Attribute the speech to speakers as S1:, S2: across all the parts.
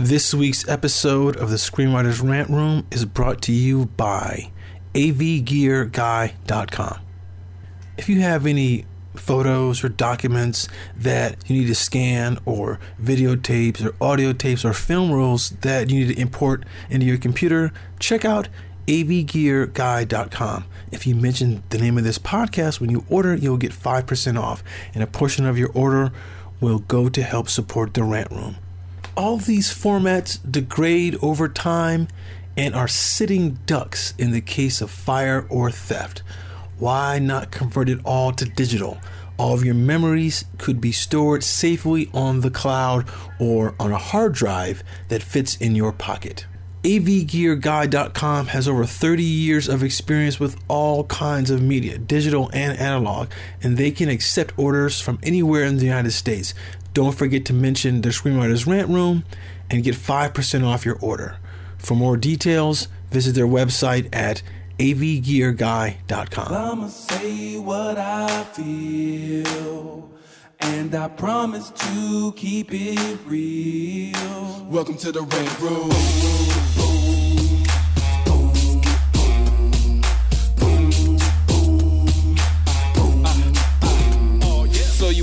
S1: This week's episode of the Screenwriters Rant Room is brought to you by avgearguy.com. If you have any photos or documents that you need to scan or videotapes or audio tapes or film rolls that you need to import into your computer, check out avgearguy.com. If you mention the name of this podcast when you order, you'll get 5% off, and a portion of your order will go to help support the rant room. All these formats degrade over time and are sitting ducks in the case of fire or theft. Why not convert it all to digital? All of your memories could be stored safely on the cloud or on a hard drive that fits in your pocket. AVGearGuy.com has over 30 years of experience with all kinds of media, digital and analog, and they can accept orders from anywhere in the United States. Don't forget to mention the Screenwriters Rant Room and get 5% off your order. For more details, visit their website at avgearguy.com.
S2: I'ma say what I feel, and I promise to keep it real. Welcome to the Red Room.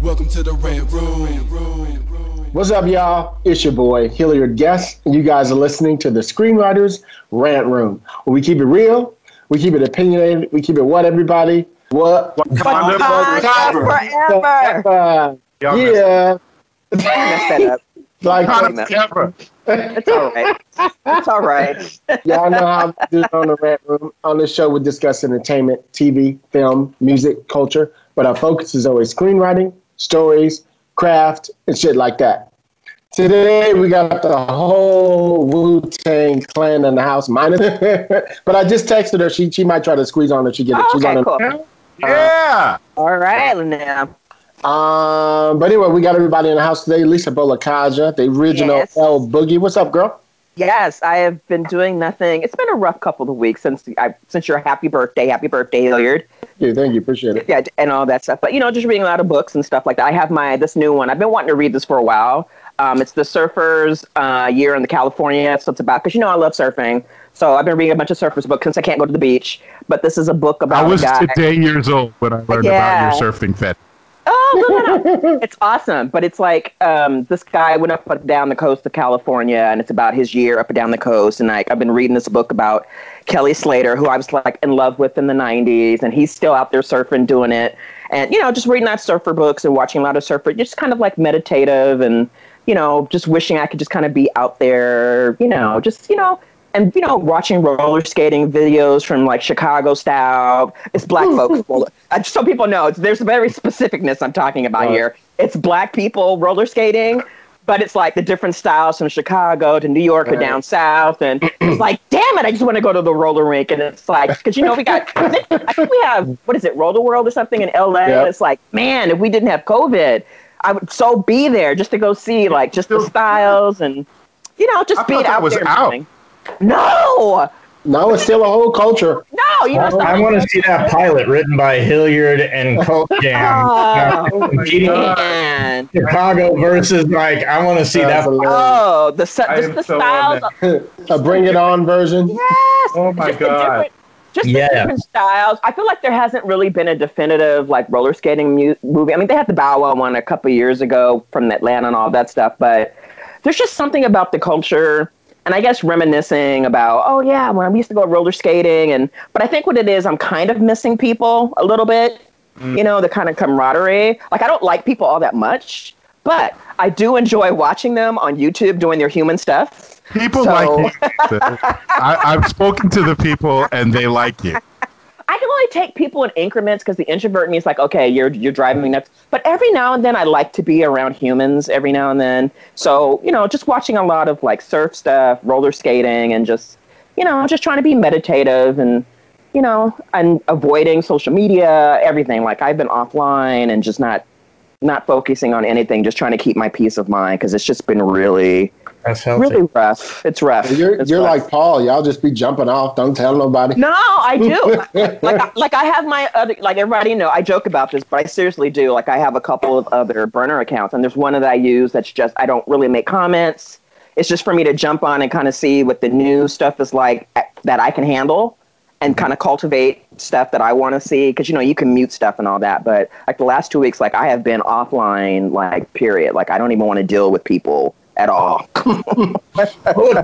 S2: Welcome to the Red Room.
S3: What's up, y'all? It's your boy, Hilliard Guest, and you guys are listening to the Screenwriters Rant Room, where we keep it real, we keep it opinionated, we keep it what, everybody? What?
S4: Wakanda
S3: Wakanda
S4: forever. Y'all messed-
S3: Yeah.
S5: messed that up.
S3: Like,
S4: Wakanda forever.
S5: It's all right. It's all right.
S3: y'all know how we do it on the Rant Room. On this show, we discuss entertainment, TV, film, music, culture, but our focus is always screenwriting, stories, craft, and shit like that. Today we got the whole Wu Tang clan in the house, minus. but I just texted her. She she might try to squeeze on if she get it.
S5: Oh,
S3: She's
S5: okay,
S3: on
S5: cool.
S4: Yeah.
S5: All right, now.
S3: Um, but anyway, we got everybody in the house today. Lisa Bolakaja, the original
S5: Yes.
S3: L Boogie. What's up, girl?
S5: Yes, I have been doing nothing. It's been a rough couple of weeks since I since your happy birthday, happy birthday, Hilliard.
S3: Yeah, thank you. Appreciate it.
S5: Yeah, and all that stuff. But you know, just reading a lot of books and stuff like that. I have my this new one. I've been wanting to read this for a while. Um, it's the Surfers uh, Year in the California. So it's about because you know I love surfing. So I've been reading a bunch of surfers books since I can't go to the beach. But this is a book about
S4: I was
S5: a guy.
S4: today years old when I learned
S5: Yeah.
S4: about your surfing fetish.
S5: Oh, no, no, no. it's awesome. But it's like um, this guy went up and down the coast of California, and it's about his year up and down the coast. And like I've been reading this book about Kelly Slater, who I was like in love with in the '90s, and he's still out there surfing, doing it. And you know, just reading that surfer books and watching a lot of surfer, just kind of like meditative, and you know, just wishing I could just kind of be out there, you know, just you know. And you know, watching roller skating videos from like Chicago style. It's black folks. roller- uh, so people know it's, there's a very specificness I'm talking about
S3: Right.
S5: here. It's black people roller skating, but it's like the different styles from Chicago to New York or down south. And it's like, damn it, I just want to go to the roller rink. And it's like, because you know, we got, I think, we have, what is it, Roller World or something in LA?
S3: Yep.
S5: It's like, man, if we didn't have COVID, I would so be there just to go see like just the styles and, you know, just
S4: I
S5: be
S4: thought that
S5: out
S4: was
S5: there.
S4: out.
S5: Moving. No,
S3: No, it's still a whole culture.
S5: no, you know, it's
S6: I want to see that pilot written by Hilliard and Colt Jam.
S5: Oh,
S6: Competing
S5: man.
S6: Chicago versus like I want to see
S3: That's
S6: that.
S3: hilarious.
S5: Oh, the se- just the
S4: so
S5: styles.
S3: a Bring It On version.
S5: Yes.
S4: Oh my
S5: just the
S4: God.
S5: different- Just the
S6: Yeah.
S5: different styles. I feel like there hasn't really been a definitive like roller skating mu- movie. I mean, they had the Bow Wow one a couple years ago from Atlanta and all that stuff, but there's just something about the culture. And I guess reminiscing about, oh yeah, when we used to go roller skating, and but I think what it is, I'm kind of missing people a little bit. Mm. You know, the kind of camaraderie. Like I don't like people all that much, but I do enjoy watching them on YouTube doing their human stuff.
S4: People
S5: So-
S4: like you. I, I've spoken to the people and they like you.
S5: I can only take people in increments because the introvert in me is like, okay, you're you're driving me nuts. But every now and then, I like to be around humans. Every now and then, so you know, just watching a lot of like surf stuff, roller skating, and just you know, just trying to be meditative and you know, and avoiding social media, everything. Like I've been offline and just not not focusing on anything, just trying to keep my peace of mind because it's just been really
S6: That's healthy.
S5: really rough. It's rough.
S3: You're
S5: It's
S3: you're
S5: rough.
S3: like Paul. Y'all just be jumping off. Don't tell nobody.
S5: No, I do. like, I- like I have my other, like everybody know, I joke about this, but I seriously do. Like I have a couple of other burner accounts, and there's one that I use that's just I don't really make comments. It's just for me to jump on and kind of see what the new stuff is like eh, that I can handle, and mm-hmm. kind of cultivate stuff that I want to see. Because you know you can mute stuff and all that, but like the last two weeks, like I have been offline, like period. Like I don't even want to deal with people at all.
S6: Bullet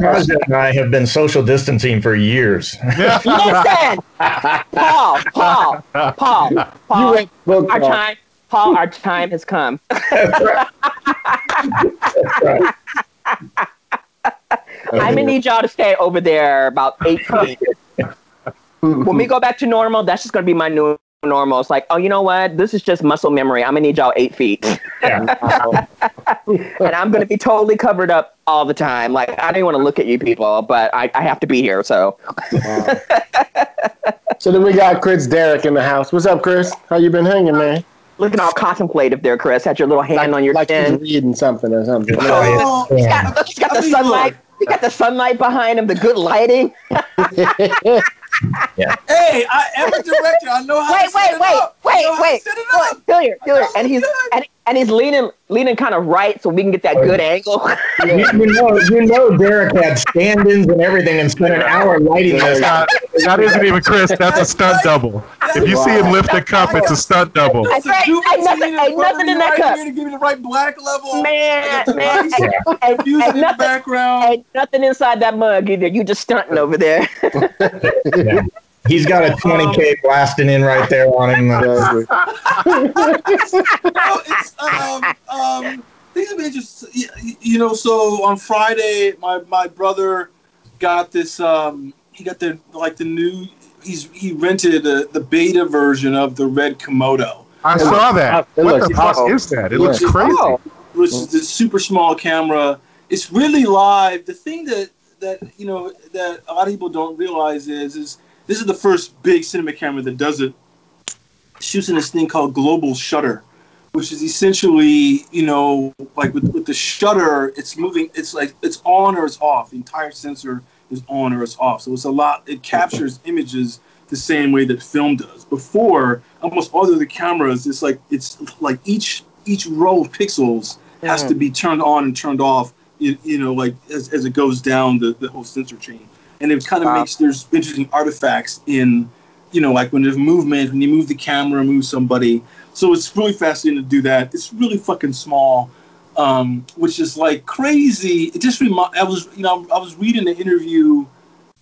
S6: and I have been social distancing for years.
S5: Listen, Paul, Paul, Paul, Paul.
S3: You went
S5: our time, Paul, our time has come. I'm gonna need y'all to stay over there about eight feet. when we go back to normal, that's just gonna be my new normal. It's like, oh, you know what? This is just muscle memory. I'm gonna need y'all eight feet,
S6: Yeah.
S5: and I'm gonna be totally covered up all the time. Like I don't want to look at you people, but I, I have to be here. So
S3: So then we got Chris Derrick in the house. What's up, Chris? How you been hanging, man?
S5: looking all contemplative there, Chris. Had your little hand
S3: Like,
S5: on your
S3: like he's
S5: chin.
S3: reading something or something.
S5: Oh, he's got, look, he's got the sunlight. He got the sunlight behind him, the good lighting.
S2: Hey, I am a director. I know how
S5: Wait,
S2: to set
S5: wait,
S2: it up. I
S5: wait,
S2: know how to
S5: wait.
S2: set it
S5: Look,
S2: up.
S5: Hilliard, Hilliard, and he's and, and he's leaning leaning kind of right so we can get that good angle.
S6: you, you know, you know, Derrick had stand-ins and everything, and spent an hour lighting this.
S4: That, that isn't even Chris. That's a stunt double. If you see him lift a cup, it's a stunt double.
S5: That's
S2: The
S5: right. Ain't
S2: Juventus
S5: nothing,
S2: needed
S5: ain't
S2: brother
S5: nothing in that
S2: right
S5: cup.
S2: Here to give me the right black level.
S5: Man,
S2: I got
S5: man,
S2: the
S5: ain't,
S2: lights,
S5: ain't,
S2: music
S5: ain't
S2: in the
S5: nothing,
S2: background.
S5: ain't nothing inside that mug either. You just stunting over there.
S6: Yeah. He's got a 20k blasting in right there on him.
S2: No, it's um um things have been just you, you know. So on Friday, my my brother got this. Um, he got the like the new. He's he rented the the beta version of the Red Komodo.
S4: I saw that.
S3: It
S4: What
S3: looks
S4: the fuck
S3: awesome.
S4: is that? It
S3: Yeah.
S4: looks crazy.
S5: Oh,
S2: which is the super small camera. It's really live. The thing that that you know that a lot of people don't realize is is this is the first big cinema camera that does it. Shoots in this thing called global shutter, which is essentially you know like with, with the shutter, it's moving. It's like it's on or it's off. The entire sensor is on or it's off. So it's a lot. It captures images the same way that film does. Before, almost all of the other cameras, it's like it's like each each row of pixels has to be turned on and turned off. You, you know, like as, as it goes down the, the whole sensor chain, and it kind of
S5: Wow.
S2: makes there's interesting artifacts in, you know, like when there's movement, when you move the camera, move somebody. So it's really fascinating to do that. It's really fucking small, um, which is like crazy. It just remind. I was, you know, I was reading the interview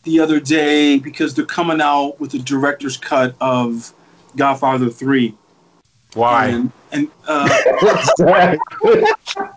S2: the other day because they're coming out with the director's cut of Godfather Three.
S4: Why?
S2: And, and uh,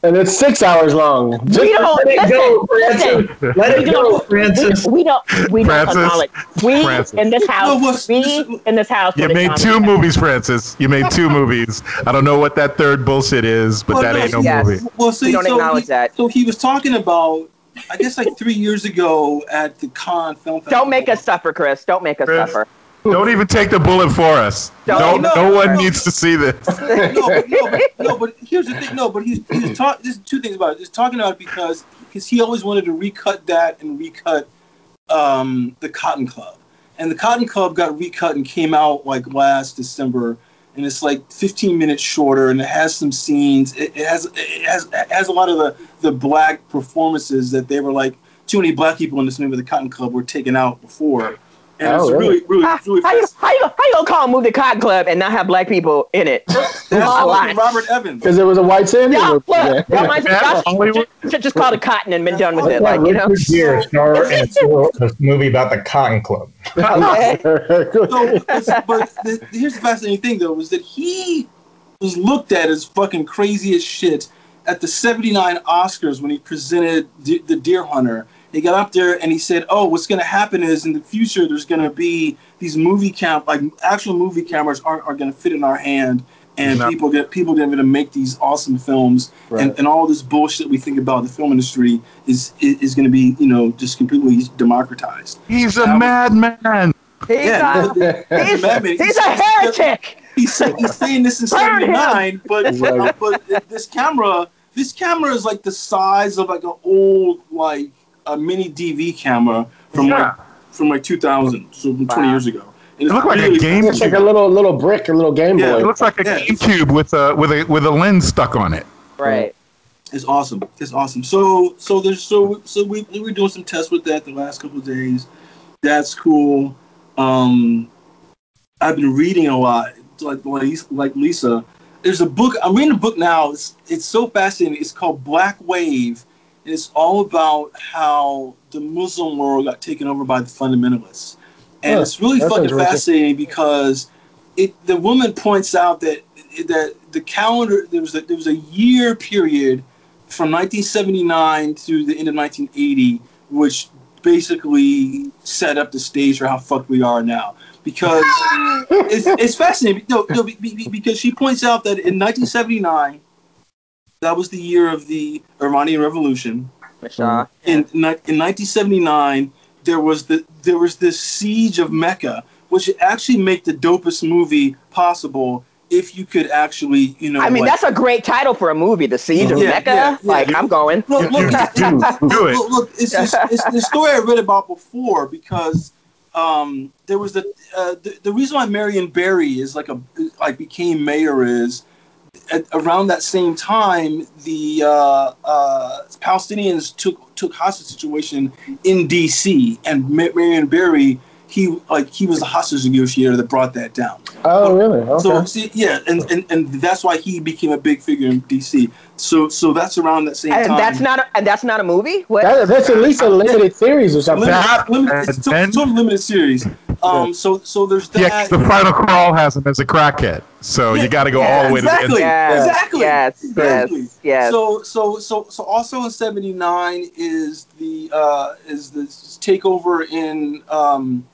S3: and it's six hours long.
S5: we don't
S6: Let it go,
S5: listen,
S6: Francis. Let it go, Francis.
S5: We, we don't. We don't
S4: Francis.
S5: acknowledge. We
S4: Francis.
S5: in this
S2: No,
S5: house.
S2: what's-
S5: we in this house.
S4: You made two
S5: that.
S4: movies, Francis. You made two movies. I don't know what that third bullshit is, but
S2: Well,
S4: that
S2: no,
S4: ain't no
S5: yes.
S4: movie.
S2: Well, see,
S5: We don't
S2: so
S5: acknowledge
S2: he,
S5: that.
S2: So he was talking about, I guess, like three years ago at the con Film
S5: Don't make us suffer, Chris. Don't make us
S4: Chris.
S5: suffer.
S4: Don't even take the bullet for us.
S5: Don't.
S4: No,
S2: No,
S4: no one
S2: no.
S4: needs to see this.
S2: no, but, no, but, no, but here's the thing. No, but he's he's talking. There's two things about it. He's talking about it because because he always wanted to recut that and recut um, the Cotton Club, and the Cotton Club got recut and came out like last December, and it's like 15 minutes shorter, and it has some scenes. It, it has it has it has a lot of the the black performances that they were like too many black people in this movie. The Cotton Club were taken out before, and
S3: Oh,
S2: it's
S3: really?
S2: really really
S5: How,
S2: really.
S5: how you, how, you, how you gonna call a movie Cotton Club and not have black people in it?
S2: That's
S5: a lot.
S2: Robert Evans.
S3: Because it was a white Sandy
S5: Y'all,
S3: movie.
S5: look, y'all might
S4: That's
S5: y'all should- should just call it Cotton and been done with it. Like you know.
S6: Richard Gere star in a movie about the Cotton Club.
S5: Okay.
S2: so, but the, here's the fascinating thing, though, was that he was looked at as fucking crazy as shit at the 79 Oscars when he presented D- The Deer Hunter. He got up there and he said, "Oh, what's going to happen is in the future there's going to be these movie cam like actual movie cameras are, are going to fit in our hand, and
S4: No.
S2: people get people going to make these awesome films,
S3: Right.
S2: and, and all this bullshit we think about the film industry is is, is going to be you know just completely democratized."
S4: He's a madman.
S5: He's,
S2: Yeah,
S5: a, he's,
S2: Madman.
S5: he's a heretic.
S2: he's, he's saying this in '79, but
S3: Right.
S2: but this camera, this camera is like the size of like an old like a mini DV camera from
S4: Yeah.
S2: like from like 2000, so from 20 years ago. And
S4: It
S2: it's
S4: looked like a game
S3: It's like a little little brick, a little Game
S2: Yeah,
S3: Boy.
S4: It looks like a
S2: Yeah.
S4: GameCube with a with a with a lens stuck on it.
S5: Right.
S2: It's awesome. It's awesome. So so there's so so we we were doing some tests with that the last couple of days. That's cool. Um, I've been reading a lot, like like like Lisa. There's a book I'm reading a book now. It's it's so fascinating. It's called Black Wave. And it's all about how the Muslim world got taken over by the fundamentalists, and
S3: Huh,
S2: it's really fucking
S3: sounds interesting.
S2: fascinating because it the woman points out that that the calendar there was a, there was a year period from 1979 to the end of 1980, which basically set up the stage for how fucked we are now. Because it's, it's fascinating. No, no, be- be- because she points out that in 1979, that was the year of the Iranian Revolution.
S5: Michelle.
S2: In, ni- in 1979, there was the there was this siege of Mecca, which would actually make the dopest movie possible if you could actually, you know.
S5: I mean,
S2: like-
S5: that's a great title for a movie, The Siege of
S2: Yeah,
S5: Mecca.
S2: yeah, yeah.
S5: like, I'm going.
S2: Look, look,
S4: Do
S2: look,
S4: it.
S2: look, look, it's, it's, it's the story I read about before because um, there was the, uh, the the reason why Marion Barry is like a like became mayor is at, around that same time the uh, uh, Palestinians took took hostage situation in D.C. and Marion Barry he like he was the hostage negotiator that brought that down.
S3: Oh, really? Okay.
S2: So see, yeah, and, and and that's why he became a big figure in D.C. So so that's around that same
S5: And
S2: time.
S5: that's not a, and that's not a movie. What?
S3: That- that's at least a limited series or something.
S2: limited, limited, it's
S4: and
S2: to-
S4: then-
S2: sort of limited series. Um, so so there's that.
S4: Yeah, the final crawl has him as a crackhead, so you got to go
S5: Yeah,
S4: all the way
S2: exactly.
S4: to the end.
S5: Yes,
S2: Exactly.
S5: Yes.
S2: Exactly.
S5: Yes. Yes.
S2: So so so so also in '79 is the uh, is the takeover in um,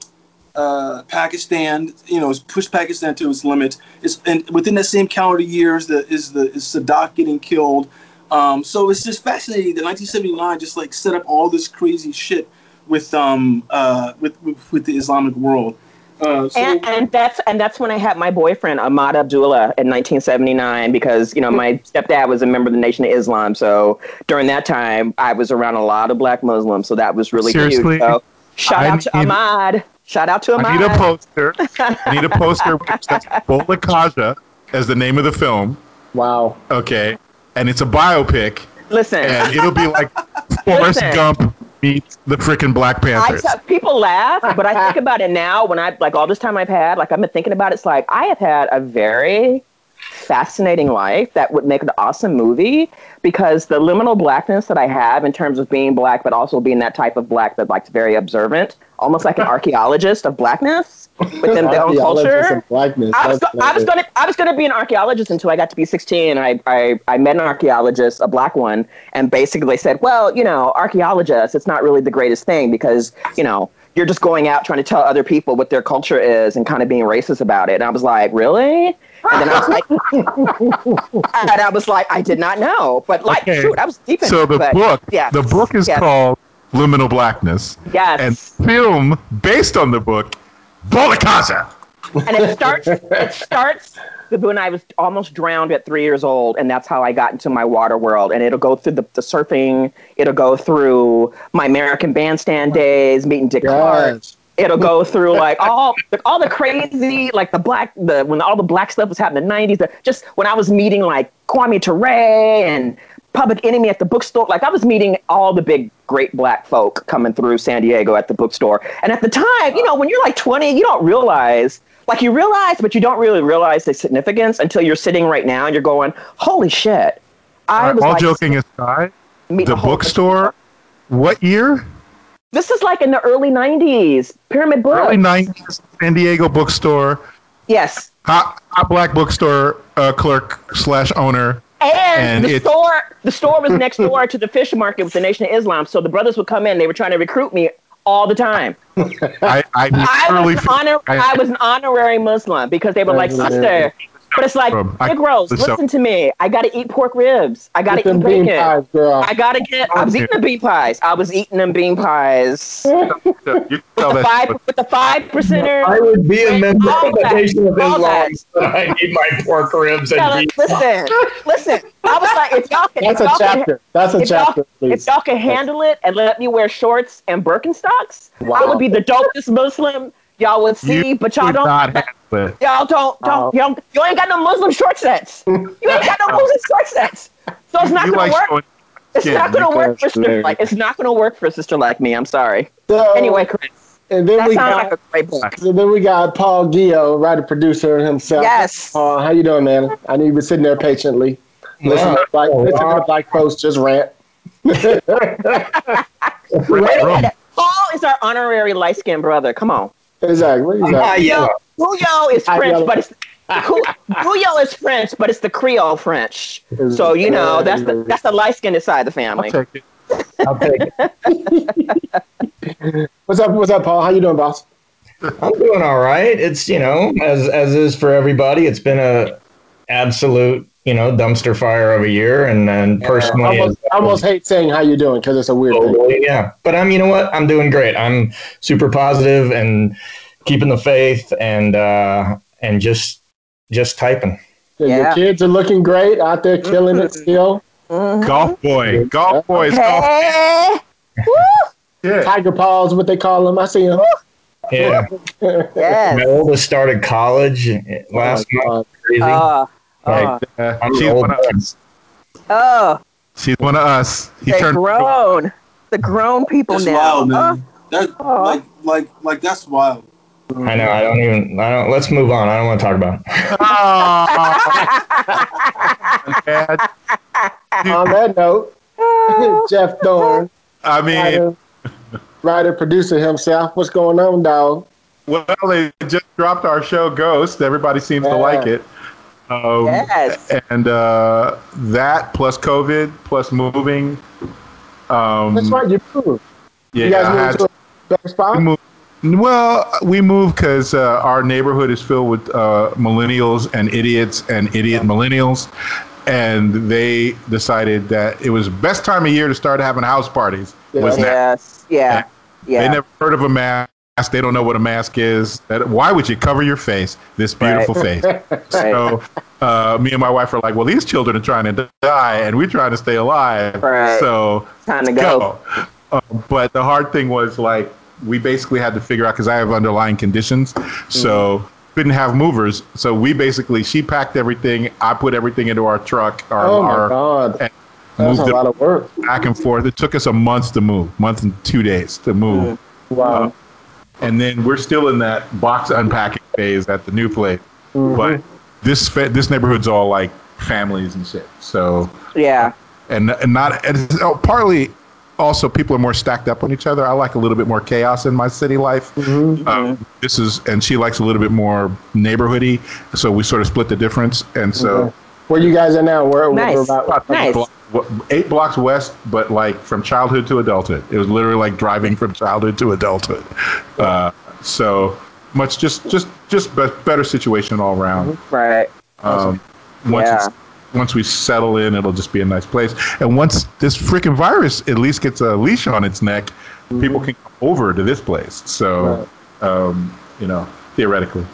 S2: uh, Pakistan. You know, it's pushed Pakistan to its limit. It's and within that same calendar year is the is the is Sadat getting killed. Um, so it's just fascinating that 1979 just like set up all this crazy shit with um uh with with, with the Islamic world. Uh, so,
S5: and, and that's and that's when I had my boyfriend Ahmad Abdullah in 1979 because you know my stepdad was a member of the Nation of Islam. So during that time, I was around a lot of Black Muslims. So that was really
S4: Seriously?
S5: cute. So shout
S4: I
S5: out to
S4: need-
S5: Ahmad. Shout out to Ahmad.
S4: I need a poster. I need a poster which says Bola Kaja as the name of the film.
S3: Wow.
S4: Okay, and it's a biopic,
S5: Listen,
S4: and it'll be like Forrest
S5: Listen.
S4: Gump meets the freaking Black
S5: I
S4: Panthers.
S5: people laugh, but I think about it now when I like all this time I've had, like I've been thinking about it, it's like I have had a very fascinating life that would make an awesome movie because the liminal blackness that I have in terms of being black, but also being that type of black that likes very observant, almost like an archaeologist of blackness within their own
S3: Archaeologist
S5: culture.
S3: Blackness.
S5: I was,
S3: That's
S5: go- I was gonna I was gonna be an archaeologist until I got to be 16 I, I, I met an archaeologist, a black one, and basically they said, Well, you know, archaeologists, it's not really the greatest thing because, you know, you're just going out trying to tell other people what their culture is and kind of being racist about it. And I was like, Really? And then I was like And I was like, I did not know. But like
S4: Okay.
S5: shoot, I was deep in
S4: So
S5: it,
S4: the
S5: but,
S4: book,
S5: yeah.
S4: the book is
S5: Yes.
S4: called Liminal Blackness,
S5: Yes.
S4: and film based on the book, Bola Kaja.
S5: and it starts it starts with when I was almost drowned at three years old, and that's how I got into my water world. And it'll go through the, the surfing. It'll go through my American Bandstand days, meeting Dick Clark. It'll go through like all like, all the crazy like the black the when all the black stuff was happening in the nineties. Just when I was meeting like Kwame Ture and Public Enemy at the bookstore. Like I was meeting all the big great black folk coming through San Diego at the bookstore. And at the time, you know, when you're like 20, you don't realize like you realize, but you don't really realize the significance until you're sitting right now and you're going, "Holy shit!" I
S4: All
S5: was
S4: all
S5: like,
S4: joking aside, the
S5: a whole bunch of
S4: bookstore. What year?
S5: This is like in the early '90s. Pyramid Books.
S4: Early '90s, San Diego bookstore.
S5: Yes.
S4: Hot, hot black bookstore uh, clerk slash owner
S5: And,
S4: And
S5: the store, the store was next door to the fish market with the Nation of Islam. So the brothers would come in. They were trying to recruit me all the time.
S4: I, I
S5: I was, an honor,
S4: I-
S5: I was an honorary Muslim because they were like,
S3: That's
S5: sister. But it's like,
S4: Um, I-
S5: Negroes,
S4: so-
S5: listen to me. I got to eat pork ribs. I gotta
S3: them
S5: eat
S3: bean
S5: bacon.
S3: pies, girl.
S5: I gotta get. I was eating the bean pies. I was eating them bean pies
S4: you can tell
S5: with the
S4: that
S5: five with the five percenter.
S6: I would be a
S5: All
S6: member of the
S5: that.
S6: Nation of
S5: All
S6: Islam,
S5: that.
S6: I need my pork ribs and
S5: Tell
S6: beef.
S5: it- Listen, listen. I was like, if y'all can,
S3: That's a
S5: y'all can,
S3: chapter. That's a
S5: if y'all,
S3: chapter,
S5: if y'all can handle it and let me wear shorts and Birkenstocks, I would be the dopest Muslim y'all would see.
S4: You
S5: but y'all don't.
S4: Not handle it.
S5: Y'all don't, don't,
S3: Wow.
S5: y'all, you ain't got no Muslim short sets. You ain't got no Muslim short sets. So it's not gonna
S4: like
S5: work.
S4: showing
S5: It's
S4: skin.
S5: not gonna work for sister like. It's not gonna work for a sister like me. I'm sorry.
S3: So,
S5: Anyway, Chris,
S3: and then
S5: that
S3: we
S5: sounds
S3: got
S5: like a great book.
S3: so then we got Paul Guyot, writer producer himself.
S5: Yes.
S3: Paul, how you doing, man? I know you've been sitting there patiently. Listen,
S6: Wow.
S3: like listen to black folks just rant.
S4: Wrong.
S5: Paul is our honorary light skinned brother. Come on.
S3: exactly. Exactly.
S6: yeah.
S5: Guyot is French, but it's Ju- is French, but it's the Creole French. So you know that's the that's the light skinned side of the
S4: I'll
S5: family.
S4: take it.
S6: I'll take it.
S3: What's up? What's up, Paul? How you doing, boss?
S6: I'm doing all right. It's you know as as is for everybody. It's been a absolute you know dumpster fire of a year, and then
S3: I
S6: personally,
S3: almost,
S6: as-
S3: I almost hate saying how you doing because it's a weird thing.
S6: yeah. But I'm you know what I'm doing great. I'm super positive and keeping the faith and uh and just just typing.
S3: Your
S5: Yeah.
S3: kids are looking great out there, killing it still.
S4: Golf boy. Golf boys. Golf.
S5: Hey,
S4: Yeah.
S3: Tiger paws, what they call them. I see them.
S6: Yeah. My
S5: yes.
S6: oldest started college last
S3: Oh,
S6: month. Crazy.
S5: Oh,
S6: Like,
S4: Uh, she's
S6: old
S4: one of us.
S5: oh,
S4: She's one of us. He
S5: they grown. The grown people
S2: That's
S5: now.
S2: wild, man. That
S5: Oh.
S2: like like like that's wild.
S6: I know. I don't even. I don't. Let's move on. I don't want to talk about. It.
S3: On that note, Jeff Thorne,
S4: I mean,
S3: writer, writer, producer himself. What's going on, dog?
S4: well, they just dropped our show Ghost. Everybody seems to like it. Um,
S5: Yes.
S4: And uh, that plus COVID plus moving. Um,
S3: That's right, you moved.
S4: Yeah,
S3: you guys
S4: I
S3: moved
S4: had
S3: to a better spot?
S4: We moved- Well, we moved because uh, our neighborhood is filled with uh, millennials and idiots and idiot millennials, and they decided that it was best time of year to start having house parties. Was now.
S5: Yes. Yeah. Yeah.
S4: They never heard of a mask. They don't know what a mask is. That, why would you cover your face, this beautiful face? So uh, me and my wife are like, well, these children are trying to die, and we're trying to stay alive.
S5: Right.
S4: So
S5: Time to go.
S4: go. Um, but the hard thing was like we basically had to figure out because I have underlying conditions, so couldn't have movers. So we basically she packed everything. I put everything into our truck. Our,
S3: Oh, my
S4: our
S3: God.
S4: and
S3: That's a lot of work.
S4: back and forth. It took us a month to move, month and two days to move,
S3: Wow.
S4: and then we're still in that box unpacking phase at the new place.
S3: Mhm.
S4: But this this neighborhood's all like families and shit. So
S5: Yeah.
S4: and and not and oh, partly also people are more stacked up on each other. I like a little bit more chaos in my city life.
S3: Mhm.
S4: Um, this is and she likes a little bit more neighborhoody, so we sort of split the difference. And so
S3: Okay. Where you guys are now? Where, where
S5: Nice.
S3: about,
S5: Nice.
S4: blo- eight blocks west, but like from childhood to adulthood. It was literally like driving from childhood to adulthood. Uh, so much just just just better situation all around.
S5: Right.
S4: Um, once
S5: Yeah.
S4: It's, once we settle in, it'll just be a nice place. And once this freaking virus at least gets a leash on its neck, people can come over to this place. So, um, you know, theoretically,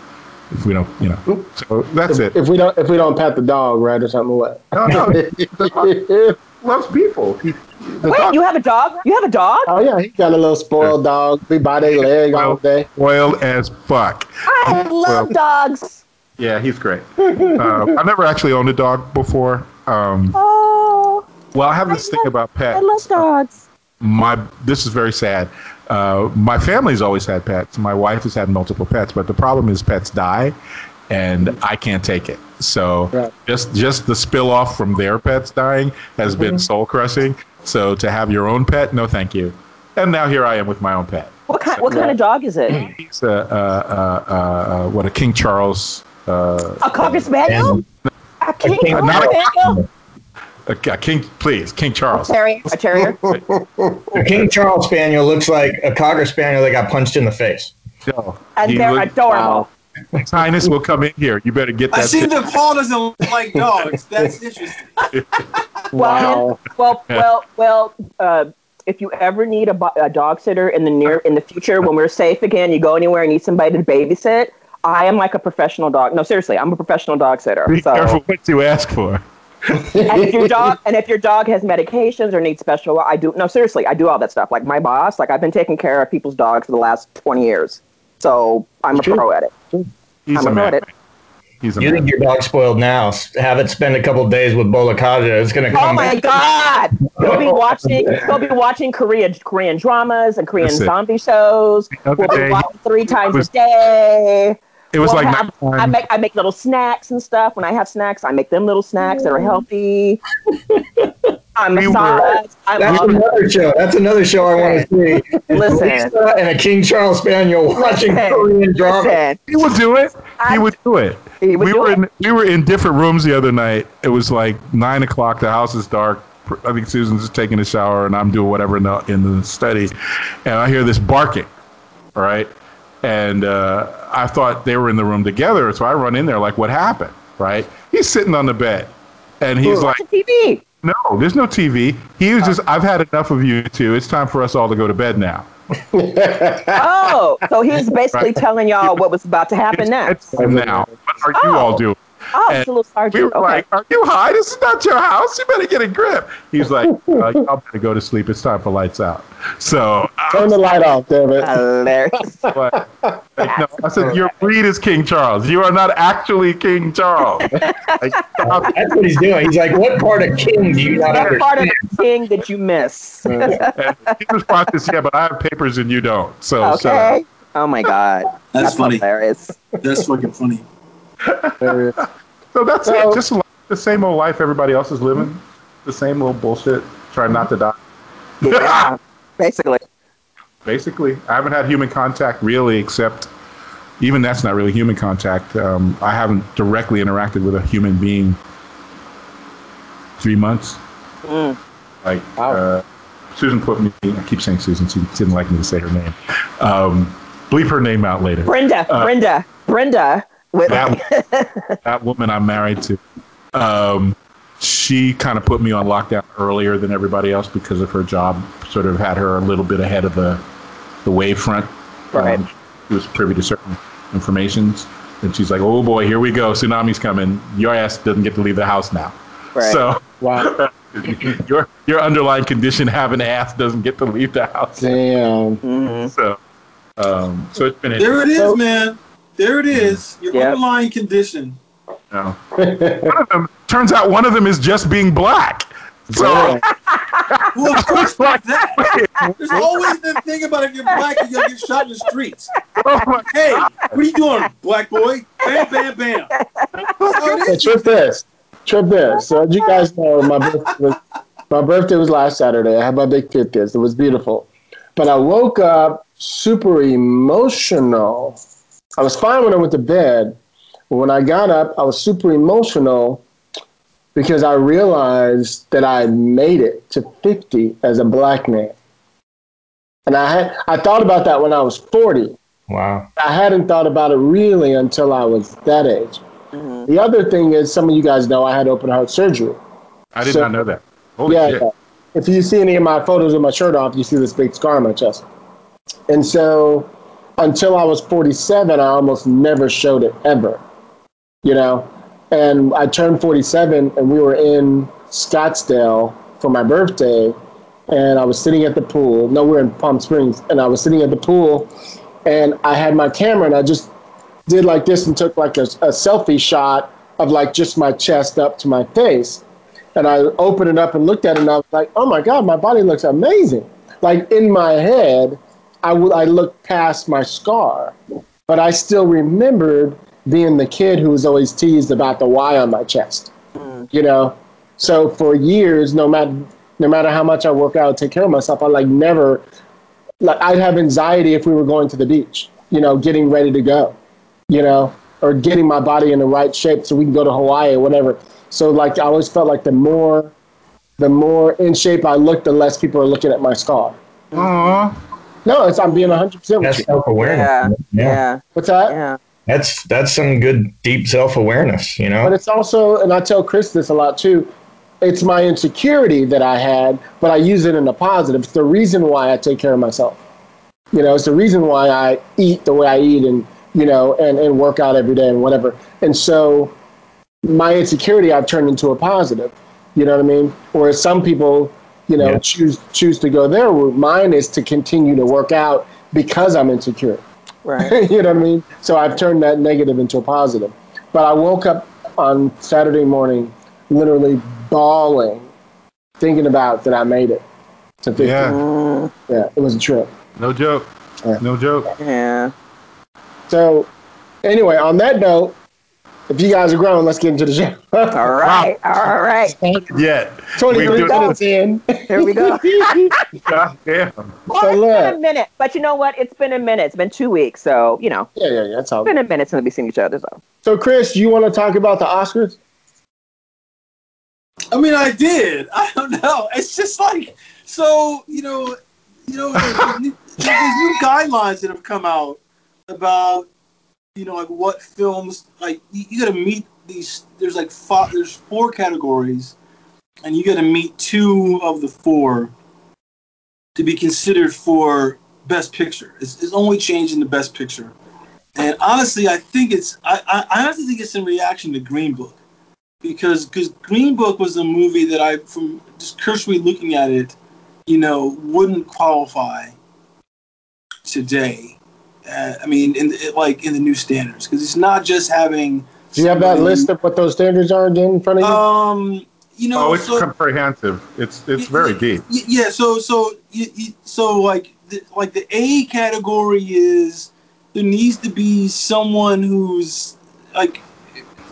S4: if we don't, you know, so that's it.
S3: If we don't, if we don't pat the dog, right, or something, what?
S4: No, no, the dog loves people. He,
S5: Wait,
S4: dog
S5: you have a dog? You have a dog?
S3: Oh yeah, he got a little spoiled dog. We buy their leg all day.
S4: spoiled as fuck.
S5: I love dogs.
S4: Yeah, he's great. uh, I've never actually owned a dog before. Um,
S5: Oh,
S4: well, I have this thing about pets.
S5: I love dogs.
S4: my this is very sad. Uh, my family's always had pets. My wife has had multiple pets, but the problem is pets die, and I can't take it. So
S3: Right.
S4: just just the spill off from their pets dying has been soul crushing. So to have your own pet, no, thank you. And now here I am with my own pet.
S5: What kind? What kind of dog is it?
S4: He's a uh, uh, uh, what a King Charles. Uh,
S5: A cocker spaniel? A king
S6: King-
S5: cocker
S4: not a-
S5: spaniel?
S4: A, a king, please, King Charles.
S5: A Terrier, a terrier.
S6: A King Charles Spaniel looks like a Cocker Spaniel that got punched in the face.
S4: Yo,
S5: And they're
S4: look-
S5: adorable.
S4: His Highness will come in here. You better get that.
S2: I see
S4: shit.
S2: that Paul doesn't like dogs. That's interesting.
S5: Well, well, well, well. Uh, if you ever need a, a dog sitter in the near in the future, when we're safe again, you go anywhere and need somebody to babysit. I am like a professional dog. No, seriously, I'm a professional dog sitter.
S4: Be
S5: So,
S4: careful what you ask for.
S5: and if your dog and if your dog has medications or needs special, I do. No, seriously, I do all that stuff. Like my boss, like I've been taking care of people's dogs for the last twenty years. So I'm a
S3: True.
S5: pro at it.
S4: He's
S5: I'm
S4: a
S5: a
S4: man.
S5: pro at it.
S4: He's a
S6: You
S4: man.
S6: think your dog's spoiled now? Have it spend a couple of days with Bolakaja. It's gonna come.
S5: Oh
S6: come.
S5: my god! We'll be watching. We'll be watching Korean Korean dramas and Korean
S4: That's it.
S5: zombie shows.
S4: The
S5: We'll be watching three times
S4: was-
S5: a day.
S4: It was
S5: We'll
S4: like
S5: have-
S4: nighttime.
S5: I make I make little snacks and stuff. When I have snacks, I make them little snacks that are mm. healthy. I'm
S4: We were-
S5: I'm
S6: That's
S5: all-
S6: another show. That's another show I want to see.
S5: Listen.
S6: Lisa and a King Charles Spaniel watching
S5: Listen.
S6: Korean drama.
S5: Listen,
S4: he would do it. He
S5: I-
S4: would do it.
S5: Would
S4: we
S5: do
S4: were
S5: it.
S4: in we were in different rooms the other night. It was like nine o'clock. The house is dark. I think Susan's just taking a shower, and I'm doing whatever in the, in the study, and I hear this barking. All right, and uh, I thought they were in the room together, so I run in there like, "What happened?" Right? He's sitting on the bed, and he's like,
S5: watching TV.
S4: "No, there's no TV." He was just, "I've had enough of you two. It's time for us all to go to bed now."
S5: Oh, so he's basically
S4: Right.
S5: telling y'all what was about to happen next.
S4: It's time now. What are you
S5: Oh.
S4: all doing?
S5: Oh,
S4: And
S5: it's a little
S4: We were
S5: Okay.
S4: like, "Are you high? This is not your house. You better get a grip." He's like, uh, "Y'all better go to sleep. It's time for lights out." So
S3: Turn
S4: was
S3: the light off, damn it.
S5: Hilarious.
S4: like, like, no, I said, "Your breed is King Charles. You are not actually King Charles." Like.
S6: That's what he's doing. He's like, what part of King do you not
S5: What part of king that you miss?
S4: And his response is, "Yeah, but I have papers and you don't." So, shut up.
S5: Okay. Oh my god.
S2: That's funny.
S5: hilarious.
S2: That's fucking funny.
S3: There it is.
S4: So that's
S3: So-
S4: it. Just like the same old life everybody else is living. The same old bullshit. Trying not to die.
S5: Yeah. Basically.
S4: Basically, I haven't had human contact really, except even that's not really human contact. Um, I haven't directly interacted with a human being three months.
S5: Mm.
S4: Like
S3: Wow.
S4: uh, Susan put me. I keep saying Susan. She didn't like me to say her name. Um, bleep her name out later.
S5: Brenda.
S4: Uh,
S5: Brenda. Brenda. With,
S4: That, that woman I'm married to, um, she kind of put me on lockdown earlier than everybody else because of her job. Sort of had her a little bit ahead of the the wave front.
S5: Right.
S4: Um, she was privy to certain informations, and she's like, "Oh boy, here we go. Tsunami's coming. Your ass doesn't get to leave the house now."
S5: Right.
S4: So
S3: Wow.
S4: your your underlying condition, having ass, doesn't get to leave the house.
S3: Damn.
S5: Mhm.
S4: So, um, so it's been
S2: There it is,
S3: So-
S2: man. There it is. Mm. Your
S5: Yeah.
S2: underlying condition.
S4: No. Oh. one of them turns out one of them is just being black. So
S2: Well, of course, like that. There's always the thing about if you're black, you're gonna get shot in the streets.
S4: oh my
S2: Hey, what are you doing, black boy? Bam, bam, bam. That's how it
S3: Hey, trip this. Trip this. So as you guys know, my birthday was my birthday was last Saturday. I had my big fiftieth. It was beautiful. But I woke up super emotional. I was fine when I went to bed. But when I got up, I was super emotional because I realized that I made it to 50 as a black man. And I had I thought about that when I was 40.
S6: Wow.
S3: I hadn't thought about it really until I was that age.
S5: Mhm.
S3: The other thing is, some of you guys know I had open heart surgery.
S4: I did
S3: So-
S4: not know that. Holy
S3: yeah,
S4: shit.
S3: yeah. If you see any of my photos with my shirt off, you see this big scar on my chest. And so, until I was 47, I almost never showed it ever. You know, and I turned 47, and we were in Scottsdale for my birthday, and I was sitting at the pool. No, we we're in Palm Springs, and I was sitting at the pool, and I had my camera, and I just did like this and took like a, a selfie shot of like just my chest up to my face. And I opened it up and looked at it, and I was like, "Oh my God, my body looks amazing!" Like in my head, I would I looked past my scar, but I still remembered being the kid who was always teased about the Y on my chest. Mm. You know, so for years, no matter no matter how much I work out, take care of myself, I like never like I'd have anxiety if we were going to the beach. You know, getting ready to go. You know, or getting my body in the right shape so we can go to Hawaii or whatever. So like I always felt like the more the more in shape I look, the less people are looking at my scar.
S4: Aw.
S3: No, it's I'm being 100 percent with
S6: That's self awareness.
S5: Yeah, yeah,
S3: What's that?
S5: yeah.
S6: That's that's some good deep self awareness. You know.
S3: But
S6: know.
S3: it's also, and I tell Chris this a lot too. It's my insecurity that I had, but I use it in a positive. It's the reason why I take care of myself. You know, it's the reason why I eat the way I eat, and you know, and and work out every day and whatever. And so, my insecurity I've turned into a positive. You know what I mean? Whereas some people, you know,
S6: Yeah.
S3: choose choose to go their route. Mine is to continue to work out because I'm insecure.
S5: Right.
S3: you know what I mean? So I've turned that negative into a positive. But I woke up on Saturday morning literally bawling, thinking about that I made it to 50.
S4: Yeah.
S5: Mm,
S3: Yeah, it was a trip.
S4: No joke.
S3: Yeah.
S4: No joke.
S5: yeah.
S3: So anyway, on that note, if you guys are grown, let's get into the show.
S5: All right. All right.
S4: Yet.
S3: 23
S4: We
S3: minutes in.
S5: Here we go.
S4: God damn.
S5: Well,
S3: So
S5: it's been a minute, but you know what? It's been a minute. It's been two weeks, so you know,
S3: Yeah, yeah, yeah. That's all.
S5: it's been a minute since we've seen each other. So
S3: So, Chris, you want to talk about the Oscars?
S2: I mean, I did. I don't know. It's just like so. You know, you know, there's, there's new guidelines that have come out about you know like what films like you, you got to meet these. There's like five, there's four categories, and you got to meet two of the four to be considered for best picture. It's, it's only changing the best picture. And honestly, I think it's I, I, I honestly think it's in reaction to Green Book because because Green Book was a movie that I from just cursory looking at it, you know, wouldn't qualify today. Uh, I mean, in the, like in the new standards because it's not just having.
S3: Do you have that list of what those standards are again in front of you?
S2: Um, you know,
S4: Oh, it's
S2: so-
S4: comprehensive. It's it's very deep.
S2: Y- Yeah, so so y- y- so like the, like the A category is there needs to be someone who's like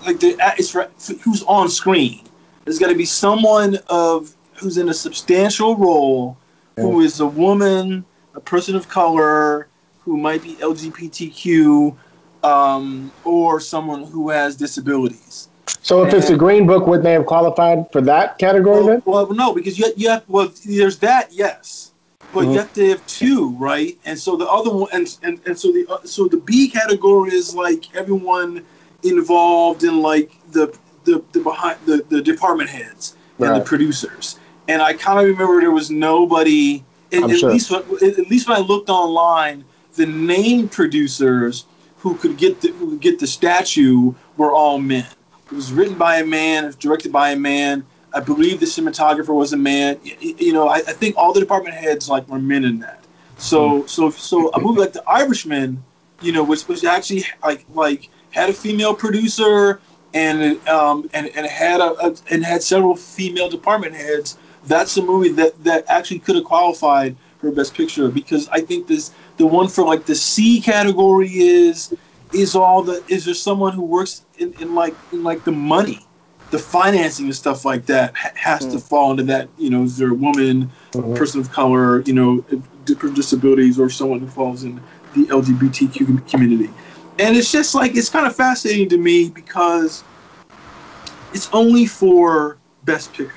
S2: like the it's for, who's on screen. There's got to be someone of who's in a substantial role, who is a woman, a person of color, who might be LGBTQ, um, or someone who has disabilities.
S3: so, if it's a green book, wouldn't they have qualified for that category
S2: Well,
S3: then?
S2: well, no, because you, you have well, there's that, yes, but
S3: Mhm.
S2: you have to have two, right? And so the other one, and and, and so the uh, so the B category is like everyone involved in like the the, the behind the, the department heads and
S3: Right.
S2: the producers. And I kind of remember there was nobody. At, at
S3: sure.
S2: least at least when I looked online, the name producers who could get the who could get the statue were all men. It was written by a man, it was directed by a man. I believe the cinematographer was a man. You know, I, I think all the department heads like were men in that. So, so, so a movie like The Irishman, you know, which was actually like like had a female producer and um and, and had a, a and had several female department heads. That's a movie that that actually could have qualified for best picture because I think this the one for like the C category is is all the is there someone who works in, in like in like the money the financing and stuff like that ha- has to fall into that you know is there a woman
S3: Mhm.
S2: person of color you know different disabilities or someone who falls in the lgbtq community? And it's just like it's kind of fascinating to me because it's only for best picture.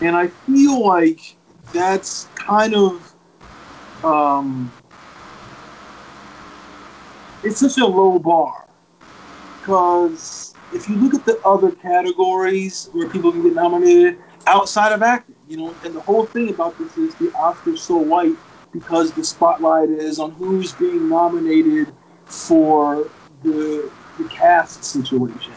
S2: And i feel like that's kind of um it's such a low bar because if you look at the other categories where people can get nominated outside of acting, you know, and the whole thing about this is the Oscars so white because the spotlight is on who's being nominated for the the cast situation.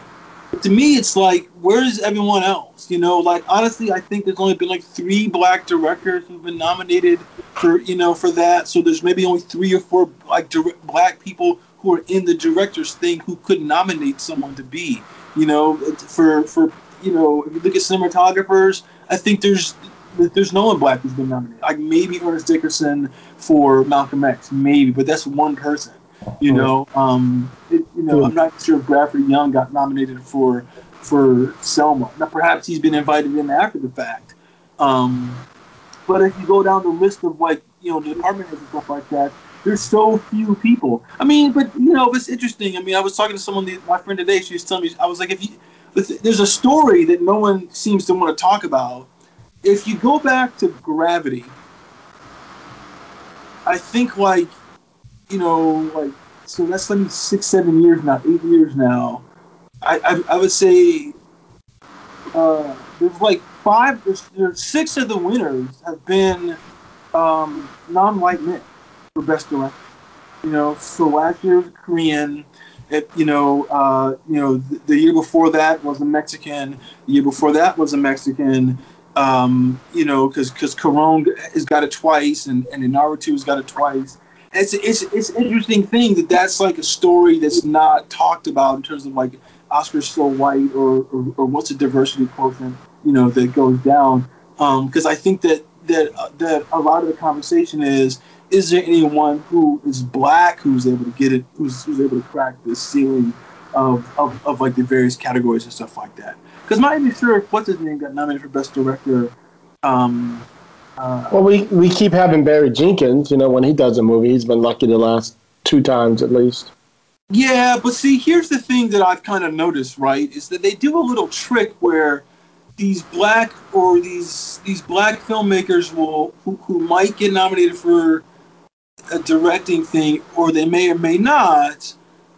S2: But to me, it's like, where's everyone else? You know, like honestly, I think there's only been like three black directors who've been nominated for you know for that. So there's maybe only three or four like black people who are in the directors thing who could nominate someone to be. You know, for for you know, if you look at cinematographers, I think there's there's no one black who's been nominated. Like maybe Ernest Dickerson for Malcolm X, maybe, but that's one person. You know, um, it, you know, I'm not sure if Bradford Young got nominated for for Selma. Now, perhaps he's been invited in after the fact. Um, but if you go down the list of like you know the department heads and stuff like that, there's so few people. I mean, but you know, it's interesting. I mean, I was talking to someone, my friend today. She was telling me, I was like, if you, there's a story that no one seems to want to talk about, if you go back to Gravity, I think like you know like so that's like six seven years now, eight years now. I I, I would say uh, there's like five, there's, there's six of the winners have been um, non-white men for best director. You know, so last year was Korean. It, you know, uh, you know, the, the, year before that was a Mexican. The year before that was a Mexican. Um, you know, because because Cuarón has got it twice, and and Iñárritu has got it twice. It's it's it's interesting thing that that's like a story that's not talked about in terms of like Oscar's so white or, or, or what's the diversity quotient, you know, that goes down. Because um, I think that that uh, that a lot of the conversation is is there anyone who is black who's able to get it who's, who's able to crack the ceiling of, of, of like the various categories and stuff like that? Because not even sure if what's his name got nominated for best director um,
S3: uh, well we, we keep having barry jenkins you know when he does a movie he's been lucky the last two times at least.
S2: Yeah, but see, here's the thing that I've kind of noticed, right, is that they do a little trick where these black or these these black filmmakers will who, who might get nominated for a directing thing, or they may or may not,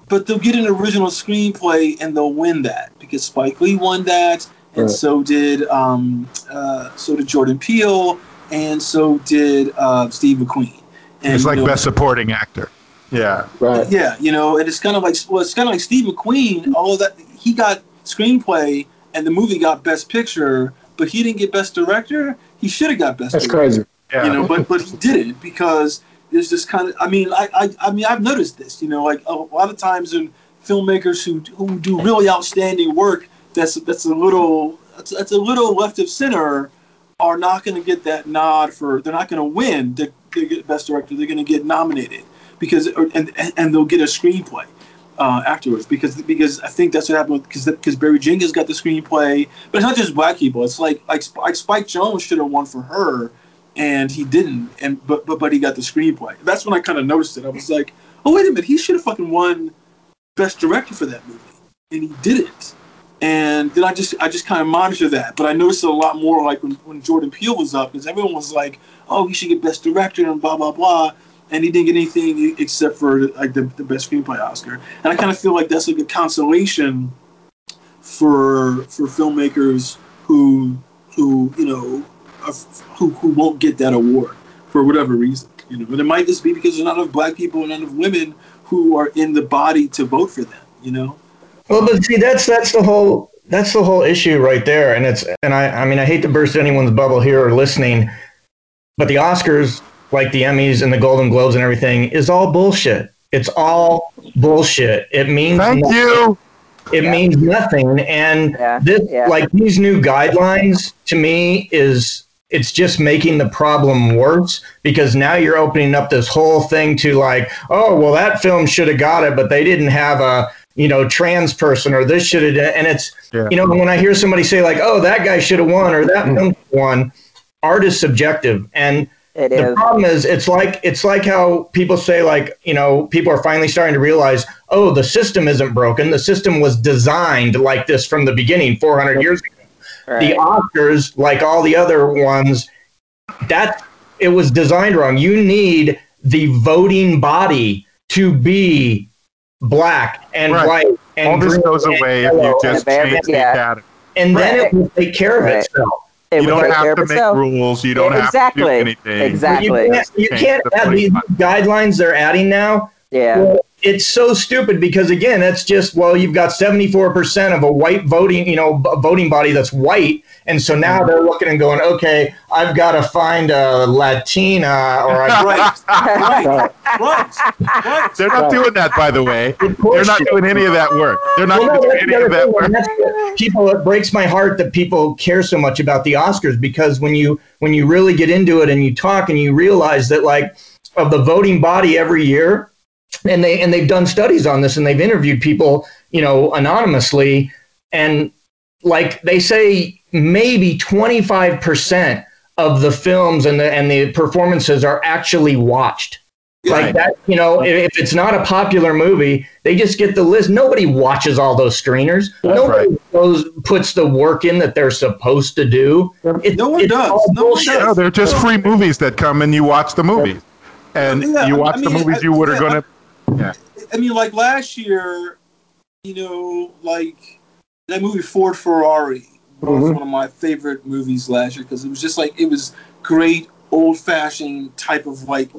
S2: but they'll get an original screenplay and they'll win that because Spike Lee won that, and right. so did um, uh, so did Jordan Peele, and so did uh, Steve McQueen.
S4: And, it's like you know, best supporting actor. Yeah.
S2: Right. Yeah, you know, and it's kind of like well, it's kind of like Steve McQueen. Although that he got screenplay and the movie got Best Picture, but he didn't get Best Director. He should have got Best.
S3: That's
S2: director,
S3: crazy. Yeah.
S2: You know, but but he didn't because there's this kind of. I mean, I, I I mean, I've noticed this. You know, like a lot of times in filmmakers who who do really outstanding work, that's that's a little that's, that's a little left of center, are not going to get that nod for. They're not going to win. the, get Best Director. They're going to get nominated because and and they'll get a screenplay. Uh, afterwards because because I think that's what happened because because Barry Jenkins got the screenplay, but it's not just black people. It's like like like Spike Jonze should have won for her, and he didn't, and but but but he got the screenplay. That's when I kind of noticed it. I was like, oh wait a minute, he should have fucking won best director for that movie, and he didn't. And then I just I just kind of monitor that, but I noticed it a lot more like when, when Jordan Peele was up because everyone was like, oh, he should get best director and blah blah blah and he didn't get anything except for like the, the best screenplay Oscar. And I kind of feel like that's like a consolation for for filmmakers who who you know who who won't get that award for whatever reason. You know, and it might just be because there's not enough black people and not enough women who are in the body to vote for them. You know.
S6: Well, but see, that's that's the whole that's the whole issue right there, and it's and I I mean I hate to burst anyone's bubble here or listening, but the Oscars like the Emmys and the Golden Globes and everything is all bullshit. It's all bullshit. It means
S4: thank nothing. you.
S6: It yeah. means nothing. And yeah. this, yeah. like these new guidelines, to me, is it's just making the problem worse because now you're opening up this whole thing to like, oh, well, that film should have got it, but they didn't have a you know trans person or this should have. And it's you know when I hear somebody say like, oh, that guy should have won or that mm. film won, art is subjective and
S5: it
S6: the is. problem is it's like it's like how people say like you know people are finally starting to realize oh the system isn't broken the system was designed like this from the beginning 400 years ago right. the oscars like all the other ones that it was designed wrong you need the voting body to be black and right. white and
S4: all this goes away if you just change the category
S6: and then it will take care of itself
S4: it you don't have to make itself. rules. You don't
S5: exactly.
S4: have to do anything.
S5: Exactly.
S6: You can't, you can't add these guidelines they're adding now.
S5: Yeah. Well,
S6: it's so stupid because again, that's just well, you've got seventy four percent of a white voting, you know, voting body that's white, and so now they're looking and going, okay, I've got to find a Latina or a
S2: right, right, right,
S4: They're not doing that, by the way. They're not doing any of that work. They're not well, doing any of that work.
S6: People, it breaks my heart that people care so much about the Oscars because when you when you really get into it and you talk and you realize that like of the voting body every year and they and they've done studies on this and they've interviewed people you know anonymously and like they say maybe 25% of the films and the and the performances are actually watched Like that, you know, if, if it's not a popular movie, they just get the list. Nobody watches all those screeners. Nobody
S4: right.
S6: goes, puts the work in that they're supposed to do. It,
S2: No one does.
S6: all
S2: No one does.
S4: No, they're just free movies that come and you watch the movies, and
S2: Yeah,
S4: you
S2: I
S4: watch the movies
S2: I-
S4: you were
S2: yeah,
S4: going to. Yeah.
S2: I mean, like last year, you know, like that movie Ford Ferrari was
S3: Mhm.
S2: one of my favorite movies last year because it was just like it was great old fashioned type of like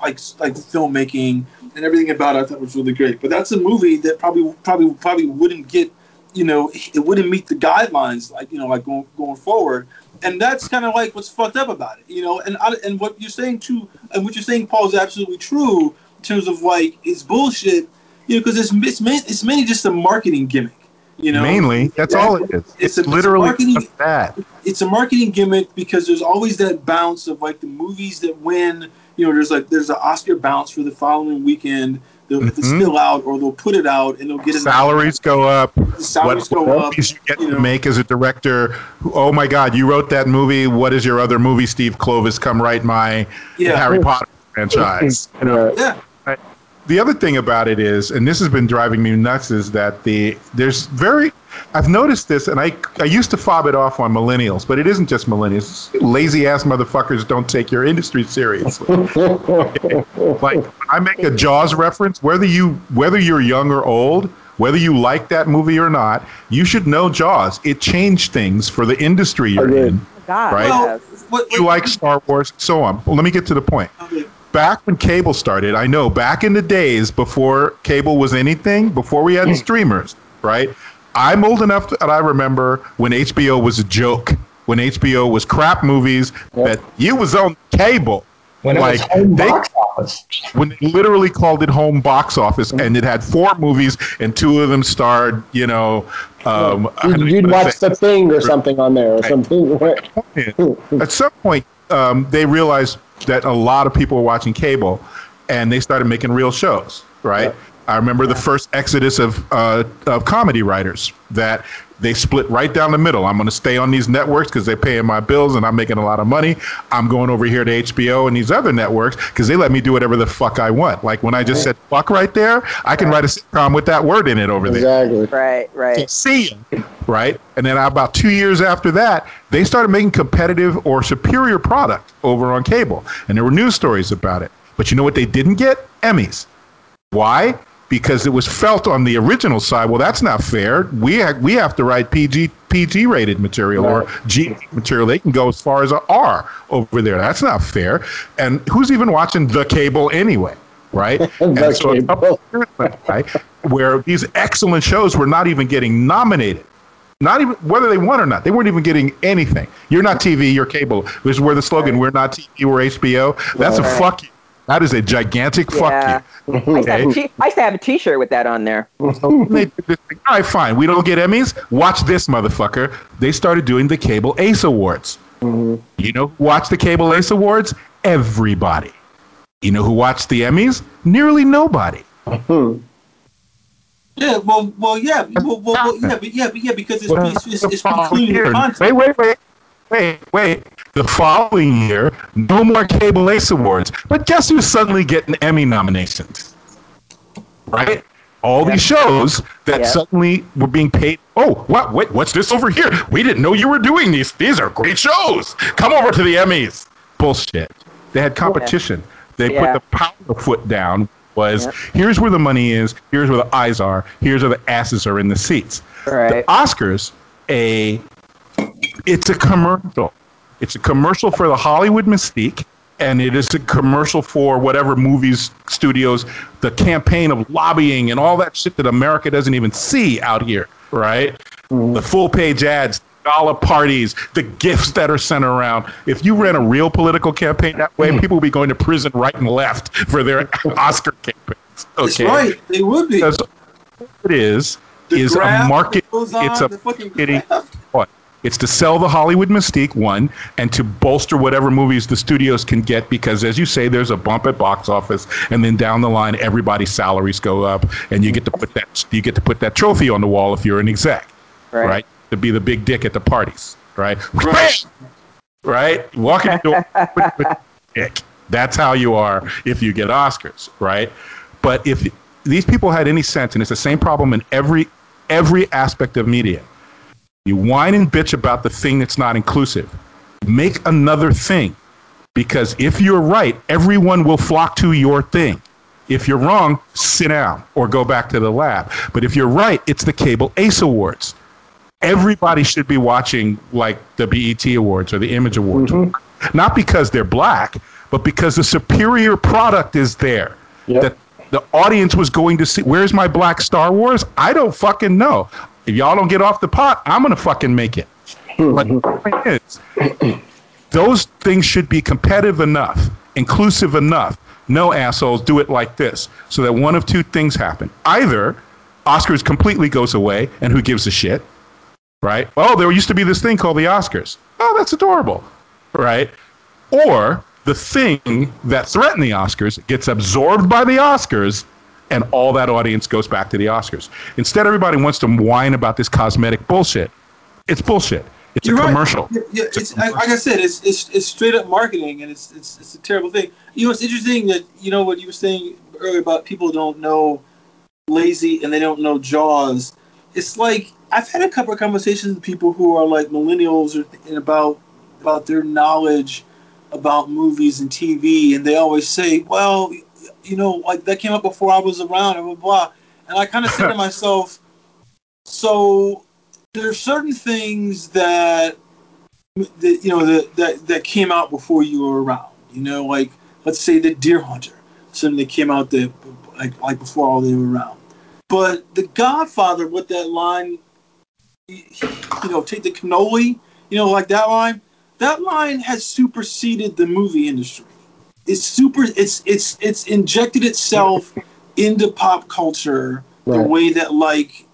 S2: like like filmmaking and everything about it I thought was really great. But that's a movie that probably probably probably wouldn't get you know it wouldn't meet the guidelines like you know like going going forward. And that's kind of like what's fucked up about it, you know. And I, and what you're saying too, and what you're saying, Paul, is absolutely true terms of like it's bullshit, you know, because it's it's, main, it's mainly just a marketing gimmick, you know.
S4: Mainly, that's all it is.
S2: It's
S4: It's,
S2: a- it's a
S4: literally
S2: marketing-
S4: just that.
S2: It's a marketing gimmick because there's always that bounce of like the movies that win. You know, there's like there's an Oscar bounce for the following weekend. They'll, they'll
S4: Mhm.
S2: spill out or they'll put it out and they'll get it.
S4: Salaries go up.
S2: The salaries
S4: what
S2: go up.
S4: you get
S2: you
S4: to make as a director? Oh my God, you wrote that movie. What is your other movie, Steve Kloves? Come write my
S2: Yeah.
S4: Harry Potter franchise. You know,
S3: Yeah.
S2: Yeah.
S4: the other thing about it is, and this has been driving me nuts, is that the there's very I've noticed this, and I I used to fob it off on millennials, but it isn't just millennials. Lazy ass motherfuckers don't take your industry seriously. like I make a Jaws reference, whether you whether you're young or old, whether you like that movie or not, you should know Jaws. It changed things for the industry you're in.
S5: Oh God,
S4: Right.
S2: Well,
S5: yes.
S2: what,
S4: You like Star Wars, so on. Well, let me get to the point
S2: okay.
S4: Back when cable started, I know back in the days before cable was anything, before we had streamers, right? I'm old enough that I remember when HBO was a joke, when HBO was crap movies that you was on cable.
S6: When it was
S4: Like,
S6: home
S4: they-
S6: box office.
S4: When they literally called it home box office, and it had four movies, and two of them starred, you know, um,
S3: You'd, you'd watch
S4: say-
S3: the thing or something on there or something.
S4: at some point, um, they realized that a lot of people were watching cable, and they started making real shows. Right. I remember the first exodus of uh, of comedy writers that they split right down the middle. I'm going to stay on these networks because they're paying my bills and I'm making a lot of money. I'm going over here to HBO and these other networks because they let me do whatever the fuck I want. Like when I just said fuck right there, I can write a sitcom with that word in it over there
S3: exactly.
S5: Right, right.
S4: see you, right? And then about two years after that, they started making competitive or superior product over on cable, and there were news stories about it. But you know what they didn't get? Emmys. Why? Because it was felt on the original side. Well, that's not fair. We ha- we have to write PG PG rated material or G material. They can go as far as a R over there. That's not fair. And who's even watching the cable anyway? Right? And so a went where these excellent shows were not even getting nominated. Not even whether they won or not. They weren't even getting anything. You're not TV, you're cable. This is where the slogan, we're not TV, we're HBO. That's a
S5: Right.
S4: fuck you. That is a gigantic
S5: Yeah.
S4: fuck you.
S5: I used, to have
S4: Okay.
S5: t- I used to have a T-shirt with that on there.
S4: They did this thing. All right, fine. We don't get Emmys. Watch this, motherfucker. They started doing the Cable Ace Awards. Mm-hmm. You know who watched the Cable Ace Awards? Everybody. You know who watched the Emmys? Nearly nobody.
S2: Yeah, well, well, yeah, well, well, well yeah, but yeah, but yeah, because it's it's, it's, it's been cleaning the content.
S4: Wait, wait, wait, wait, wait. The following year, no more Cable Ace Awards. But guess who's suddenly getting Emmy nominations? Right? All these shows that
S5: Yep.
S4: suddenly were being paid. Oh, what? Wait, what's this over here? We didn't know you were doing these. These are great shows. Come over to the Emmys. Bullshit. They had competition. They
S5: Yeah.
S4: put the power foot down. Was
S5: Yep.
S4: here's where the money is. Here's where the eyes are. Here's where the asses are in the seats.
S5: Right.
S4: The Oscars, a it's a commercial. It's a commercial for the Hollywood mystique, and it is a commercial for whatever movies, studios, the campaign of lobbying and all that shit that America doesn't even see out here, right? The full page ads, dollar parties, the gifts that are sent around. If you ran a real political campaign that way, hmm. people would be going to prison right and left for their Oscar campaigns.
S2: That's
S4: Okay,
S2: right. They would be.
S4: What it is
S2: The
S4: is a market.
S2: that goes on,
S4: It's a marketing. What? It's to sell the Hollywood mystique one, and to bolster whatever movies the studios can get. Because as you say, there's a bump at box office, and then down the line, everybody's salaries go up, and you get to put that you get to put that trophy on the wall if you're an exec,
S5: Right.
S4: right? To be the big dick at the parties, right? Right. Right. Walk in the door, dick, That's how you are if you get Oscars, right? But if these people had any sense, and it's the same problem in every every aspect of media, you whine and bitch about the thing that's not inclusive. Make another thing, because if you're right, everyone will flock to your thing. If you're wrong, sit down or go back to the lab. But if you're right, it's the Cable Ace Awards. Everybody should be watching like the BET Awards or the Image Awards. Mm-hmm. Not because they're black, but because the superior product is there. Yep. That the audience was going to see. Where's my black Star Wars? I don't fucking know. If y'all don't get off the pot, I'm gonna fucking make it. Mm-hmm. But the point is, those things should be competitive enough, inclusive enough. No assholes do it like this, so that one of two things happen: either Oscars completely goes away, and who gives a shit, right? Oh, there used to be this thing called the Oscars. Oh, that's adorable, right? Or the thing that threatened the Oscars gets absorbed by the Oscars and all that audience goes back to the Oscars. Instead, everybody wants to whine about this cosmetic bullshit. It's bullshit. It's You're a commercial.
S2: Right. Yeah, yeah it's, it's like I said, it's, it's it's straight up marketing, and it's, it's it's a terrible thing. You know, it's interesting that you know what you were saying earlier about people don't know lazy and they don't know Jaws. It's like I've had a couple of conversations with people who are like millennials or and about about their knowledge about movies and TV, and they always say, "Well, you know, like that came up before I was around," and blah blah. And I kind of said to myself, "So there's certain things that that you know that, that that came out before you were around. You know, like let's say the Deer Hunter, something that came out that like like before all they were around. But The Godfather, with that line, you know, take the cannoli, you know, like that line that line has superseded the movie industry. It's super. It's it's it's injected itself into pop culture right. the way that like,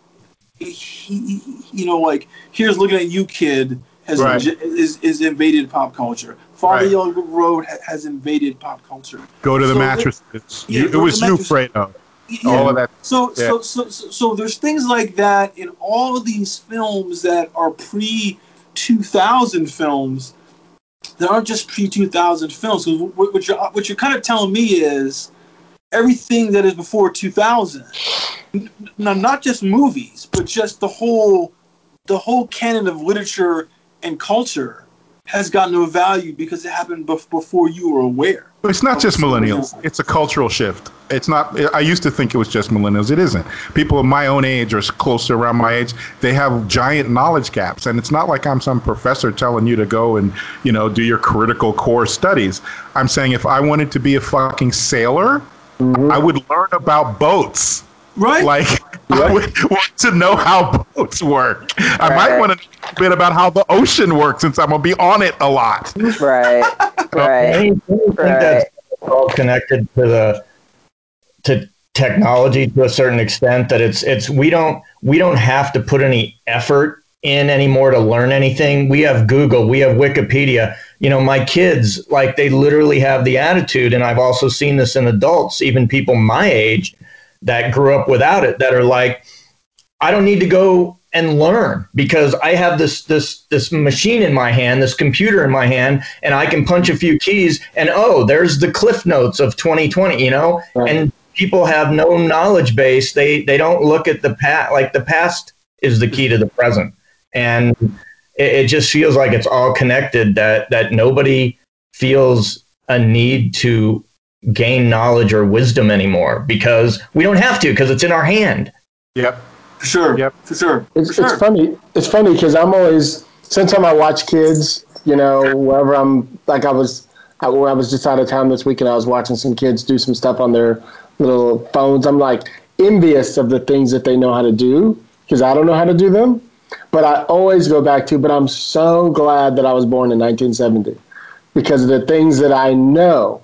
S2: he, you know, like here's looking at you, kid, has right. inje- is is invaded pop culture. Father right. Yellow Road has invaded pop culture.
S4: Go to the so mattresses. It, yeah, it was you, Fredo. Yeah. All of that.
S2: So, yeah. so, so, so, so there's things like that in all of these films that are pre 2000 films there aren't just pre 2000 films. What you're, uh, what you're kind of telling me is everything that is before 2000. Now, not just movies, but just the whole the whole canon of literature and culture has got no value because it happened before you were aware.
S4: It's not just millennials. It's a cultural shift. It's not. I used to think it was just millennials. It isn't. People of my own age or closer around my age, they have giant knowledge gaps, and it's not like I'm some professor telling you to go and you know do your critical core studies. I'm saying if I wanted to be a fucking sailor, mm-hmm. I would learn about boats.
S2: Right.
S4: Like I would want to know how boats work. I might want to know a bit about how the ocean works since I'm gonna be on it a lot.
S5: Right. Right. I think
S6: right. that's all connected to the to technology to a certain extent that it's it's we don't we don't have to put any effort in anymore to learn anything. We have Google, we have Wikipedia. You know, my kids like they literally have the attitude and I've also seen this in adults, even people my age that grew up without it that are like, I don't need to go and learn because I have this this this machine in my hand, this computer in my hand, and I can punch a few keys and oh, there's the cliff notes of 2020, you know? Right. And people have no knowledge base. They they don't look at the past like the past is the key to the present. And it, it just feels like it's all connected that that nobody feels a need to gain knowledge or wisdom anymore because we don't have to because it's in our hand.
S4: Yep.
S2: For sure. Yep. For sure.
S3: It's,
S2: For sure.
S3: it's funny. It's funny because I'm always since I watch kids, you know, wherever I'm like I was I, I was just out of town this week and I was watching some kids do some stuff on their little phones. I'm like envious of the things that they know how to do because I don't know how to do them. But I always go back to, but I'm so glad that I was born in 1970 because of the things that I know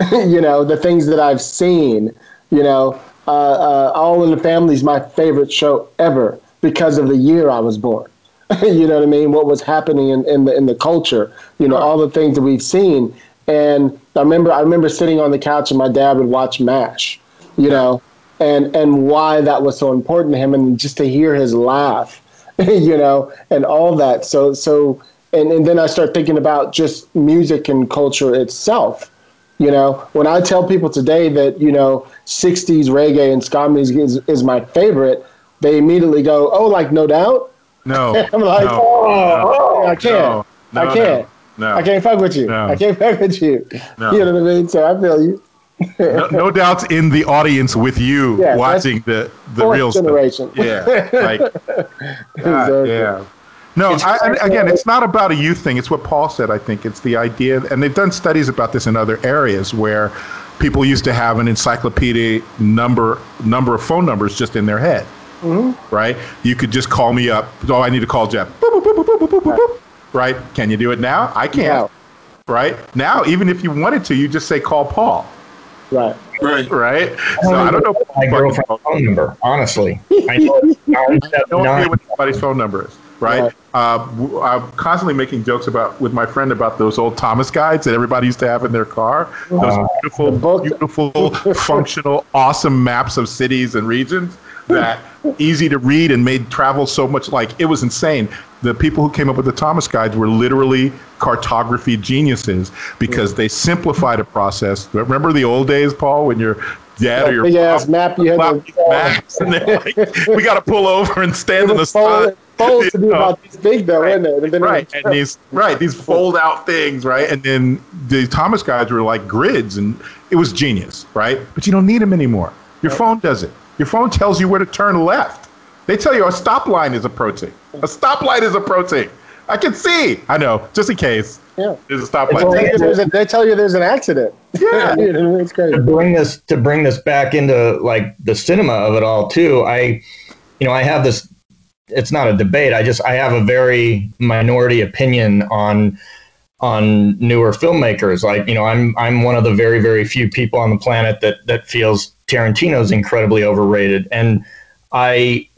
S3: you know, the things that I've seen, you know, uh, uh, All in the Family is my favorite show ever because of the year I was born. you know what I mean? What was happening in, in the in the culture, you know, all the things that we've seen. And I remember I remember sitting on the couch and my dad would watch MASH, you know, and and why that was so important to him and just to hear his laugh, you know, and all that. So so and, and then I start thinking about just music and culture itself. You know, when I tell people today that, you know, 60s reggae and ska music is, is my favorite, they immediately go, oh, like No Doubt?
S4: No.
S3: I'm like,
S4: no,
S3: oh,
S4: no,
S3: oh, I can't.
S4: no,
S3: I can't.
S4: No.
S3: I can't fuck with you.
S4: No.
S3: I can't fuck with you.
S4: No.
S3: You know what I mean? So I feel you.
S4: no, no doubt's in the audience with you
S3: Yeah,
S4: watching the the real
S3: generation.
S4: stuff. Yeah, like God,
S3: Exactly.
S4: yeah. No,
S3: It's
S4: I, again, it's not about a youth thing. It's what Paul said. I think it's the idea, and they've done studies about this in other areas where people used to have an encyclopedia number number of phone numbers just in their head.
S3: Mm-hmm.
S4: Right? You could just call me up. Oh, I need to call Jeff. Boop, boop, boop, boop, boop, boop, boop, boop. Right? Can you do it now? I can't.
S3: No.
S4: Right? Now, even if you wanted to, you just say call Paul.
S3: Right.
S2: Right.
S4: Right? So I don't know.
S6: my girlfriend's phone number. Honestly, I know it's
S4: no idea
S6: 979.
S4: what somebody's phone number is, right?
S3: Right.
S4: Uh, I'm constantly making jokes about with my friend about those old Thomas guides that everybody used to have in their car. Those beautiful,
S3: book-
S4: beautiful, functional, awesome maps of cities and regions that easy to read and made travel so much like it was insane. The people who came up with the Thomas guides were literally cartography geniuses because they simplified a process. Remember the old days, Paul, when dad or your
S3: Big ass map you had to
S4: maps and they're like, we got to pull over and stand in the sun.
S3: fold, to be about this big though, isn't it? And
S4: Right, and these right these fold out things, right, and then the Thomas guides were like grids, and it was genius, right? But you don't need them anymore. Your phone does it. Your phone tells you where to turn left. They tell you a stop line is approaching. A stop light is approaching. I can see. I know, just in case.
S3: Yeah.
S4: There's a stop
S3: They tell, you there's a, they tell you there's an accident.
S4: Yeah.
S3: It's crazy.
S6: to bring this to bring this back into like the cinema of it all too i you know i have this it's not a debate i just i have a very minority opinion on on newer filmmakers like you know i'm i'm one of the very very few people on the planet that that feels tarantino's incredibly overrated and i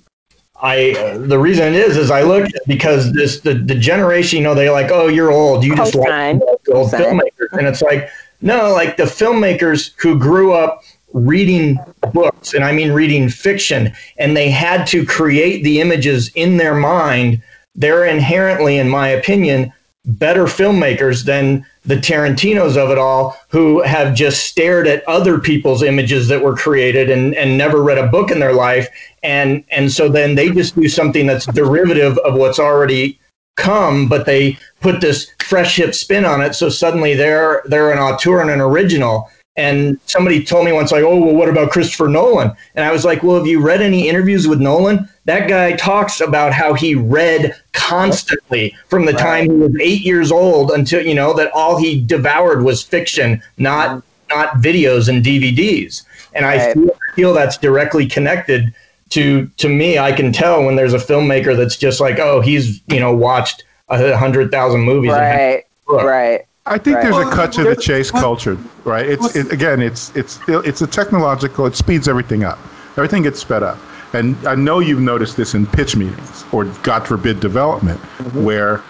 S6: I uh, the reason it is is I look because this the, the generation you know they like oh you're old. You just like old filmmakers. And it's like no like the filmmakers who grew up reading books and I mean reading fiction and they had to create the images in their mind. They're inherently in my opinion better filmmakers than the Tarantinos of it all who have just stared at other people's images that were created and, and never read a book in their life. And and so then they just do something that's derivative of what's already come but they put this fresh hip spin on it. So suddenly they're they're an auteur and an original and somebody told me once like oh well what about christopher nolan? And i was like well have you read any interviews with nolan? That guy talks about how he read constantly from the time he was eight years old until you know that all he devoured was fiction not mm-hmm. not videos and dvds and i feel, feel that's directly connected to to me. I can tell when there's a filmmaker that's just like oh he's you know watched a hundred thousand movies
S5: Right. Right.
S4: I think
S5: Right.
S4: there's a cut to the chase culture, right? It's it, again, it's it's it's a technological. It speeds everything up. Everything gets sped up, and I know you've noticed this in pitch meetings or God forbid development, where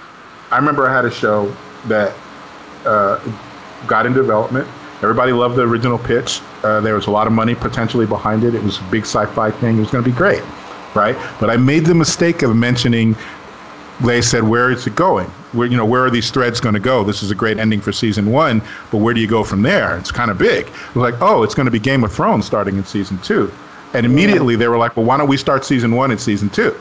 S4: I remember I had a show that uh, got in development. Everybody loved the original pitch. Uh, there was a lot of money potentially behind it. It was a big sci-fi thing. It was going to be great, right? But I made the mistake of mentioning they said, "Where is it going? Where you know where are these threads going to go? This is a great ending for season one, but where do you go from there? It's kind of big." It was like, "Oh, it's going to be Game of Thrones starting in season two. and immediately they were like, "Well, why don't we start season one and season two?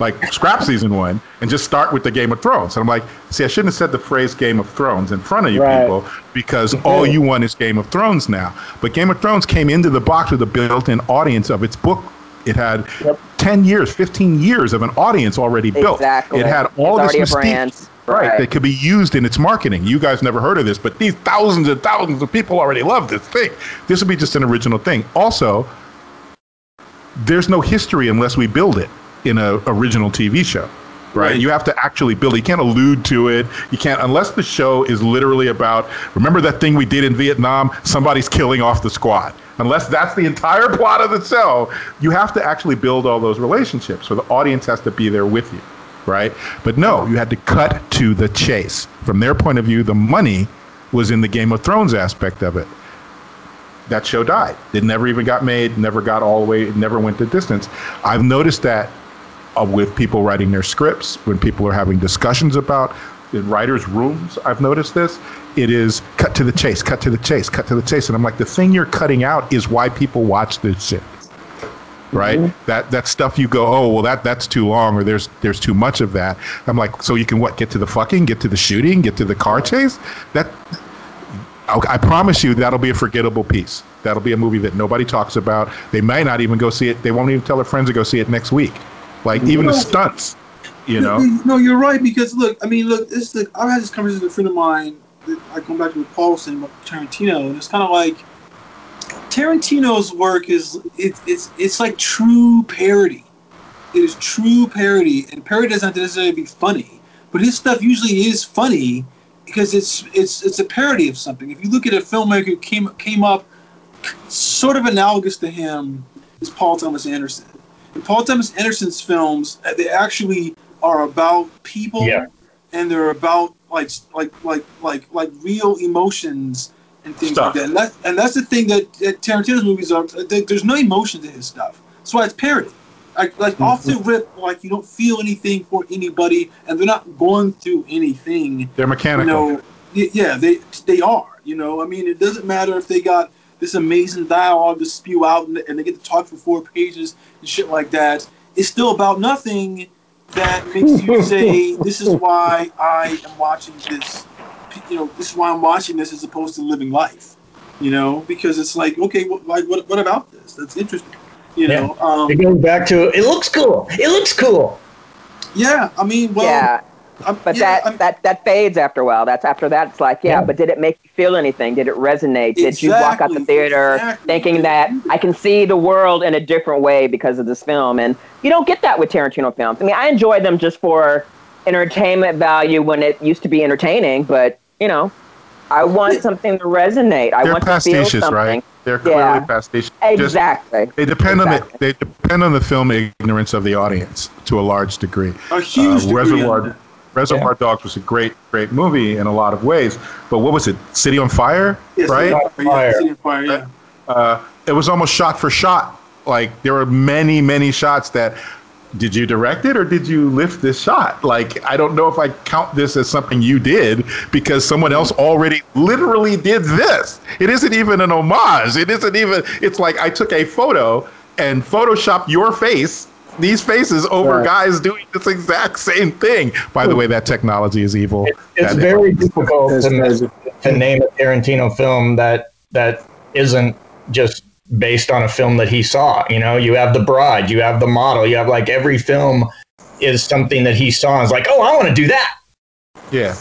S4: Like scrap season one and just start with the Game of Thrones." And I'm like, "See, I shouldn't have said the phrase Game of Thrones in front of you
S3: Right.
S4: people because all you want is Game of Thrones now." But Game of Thrones came into the box with a built-in audience of its book. It had
S3: Yep.
S4: 10 years, 15 years of an audience already built.
S5: Exactly.
S4: It had
S5: It's
S4: all this
S5: already
S4: mystique,
S5: brand.
S4: right,
S5: Right.
S4: that could be used in its marketing. You guys never heard of this, but these thousands and thousands of people already love this thing. This would be just an original thing. Also, there's no history unless we build it in an original TV show. Right?
S2: Right.
S4: You have to actually build it. You can't allude to it. You can't unless the show is literally about remember that thing we did in Vietnam? Somebody's killing off the squad. Unless that's the entire plot of the show, you have to actually build all those relationships. So the audience has to be there with you. Right? But no, you had to cut to the chase. From their point of view, the money was in the Game of Thrones aspect of it that show died. It never even got made, never got all the way, it never went the distance. I've noticed that uh, with people writing their scripts, when people are having discussions about in writers' rooms, I've noticed this. It is cut to the chase, cut to the chase, cut to the chase, and I'm like, the thing you're cutting out is why people watch this shit right? Mm-hmm. That that stuff you go, oh well, that that's too long, or there's there's too much of that. I'm like, so you can what? Get to the fucking, get to the shooting, get to the car chase. That I promise you, that'll be a forgettable piece. That'll be a movie that nobody talks about. They might not even go see it. They won't even tell their friends to go see it next week. Like even the stunts, you know.
S2: No, you're right because look, I mean, look, this is I've had this conversation with a friend of mine. That I come back to with Paulson Tarantino, and it's kind of like Tarantino's work is it's it's it's like true parody. It is true parody, and parody doesn't necessarily be funny, but his stuff usually is funny because it's it's it's a parody of something. If you look at a filmmaker who came came up sort of analogous to him is Paul Thomas Anderson. And Paul Thomas Anderson's films uh, they actually are about people yeah. and they're about like like like like like real emotions and things stuff. like that. And that's, and that's the thing that, that Tarantino's movies are. There's no emotion to his stuff. That's why it's parody. Like, like mm-hmm. off the rip, like you don't feel anything for anybody, and they're not going through anything.
S4: They're mechanical.
S2: You know, yeah, they they are. You know, I mean, it doesn't matter if they got this amazing dialogue to spew out, and, and they get to talk for four pages and shit like that. It's still about nothing that makes you say, "This is why I am watching this you know, this is why I'm watching this as opposed to living life. You know, because it's like, okay, what, like, what, what about this? That's interesting. You know,
S6: yeah. um, it goes back to it looks cool. It looks cool.
S2: Yeah, I mean, well,
S5: yeah. But yeah, that I'm, that that fades after a while. That's after that. It's like, yeah, yeah, but did it make you feel anything? Did it resonate? Exactly, did you walk out the theater exactly. thinking that I can see the world in a different way because of this film? And you don't get that with Tarantino films. I mean, I enjoy them just for entertainment value when it used to be entertaining, but you know, I want something to resonate. I
S4: They're
S5: want
S4: to feel
S5: something.
S4: right? They're clearly yeah. pastiches.
S5: Exactly.
S4: Just, they depend
S5: exactly.
S4: on the they depend on the film ignorance of the audience to a large degree.
S2: A huge uh, degree.
S4: Reservoir, Reservoir yeah. Dogs was a great, great movie in a lot of ways. But what was it? City on Fire,
S2: yes,
S4: right?
S2: City on Fire. City on Fire. Yeah.
S4: Uh, it was almost shot for shot. Like there were many, many shots that did you direct it or did you lift this shot? Like, I don't know if I count this as something you did because someone else already literally did this. It isn't even an homage. It isn't even, it's like I took a photo and photoshopped your face, these faces over right. guys doing this exact same thing. By the way, that technology is evil.
S6: It, it's that very difficult to, to name a Tarantino film that that isn't just based on a film that he saw. You know, you have The Bride, you have The Model, you have like every film is something that he saw and is like, oh, I want to do that.
S4: Yeah.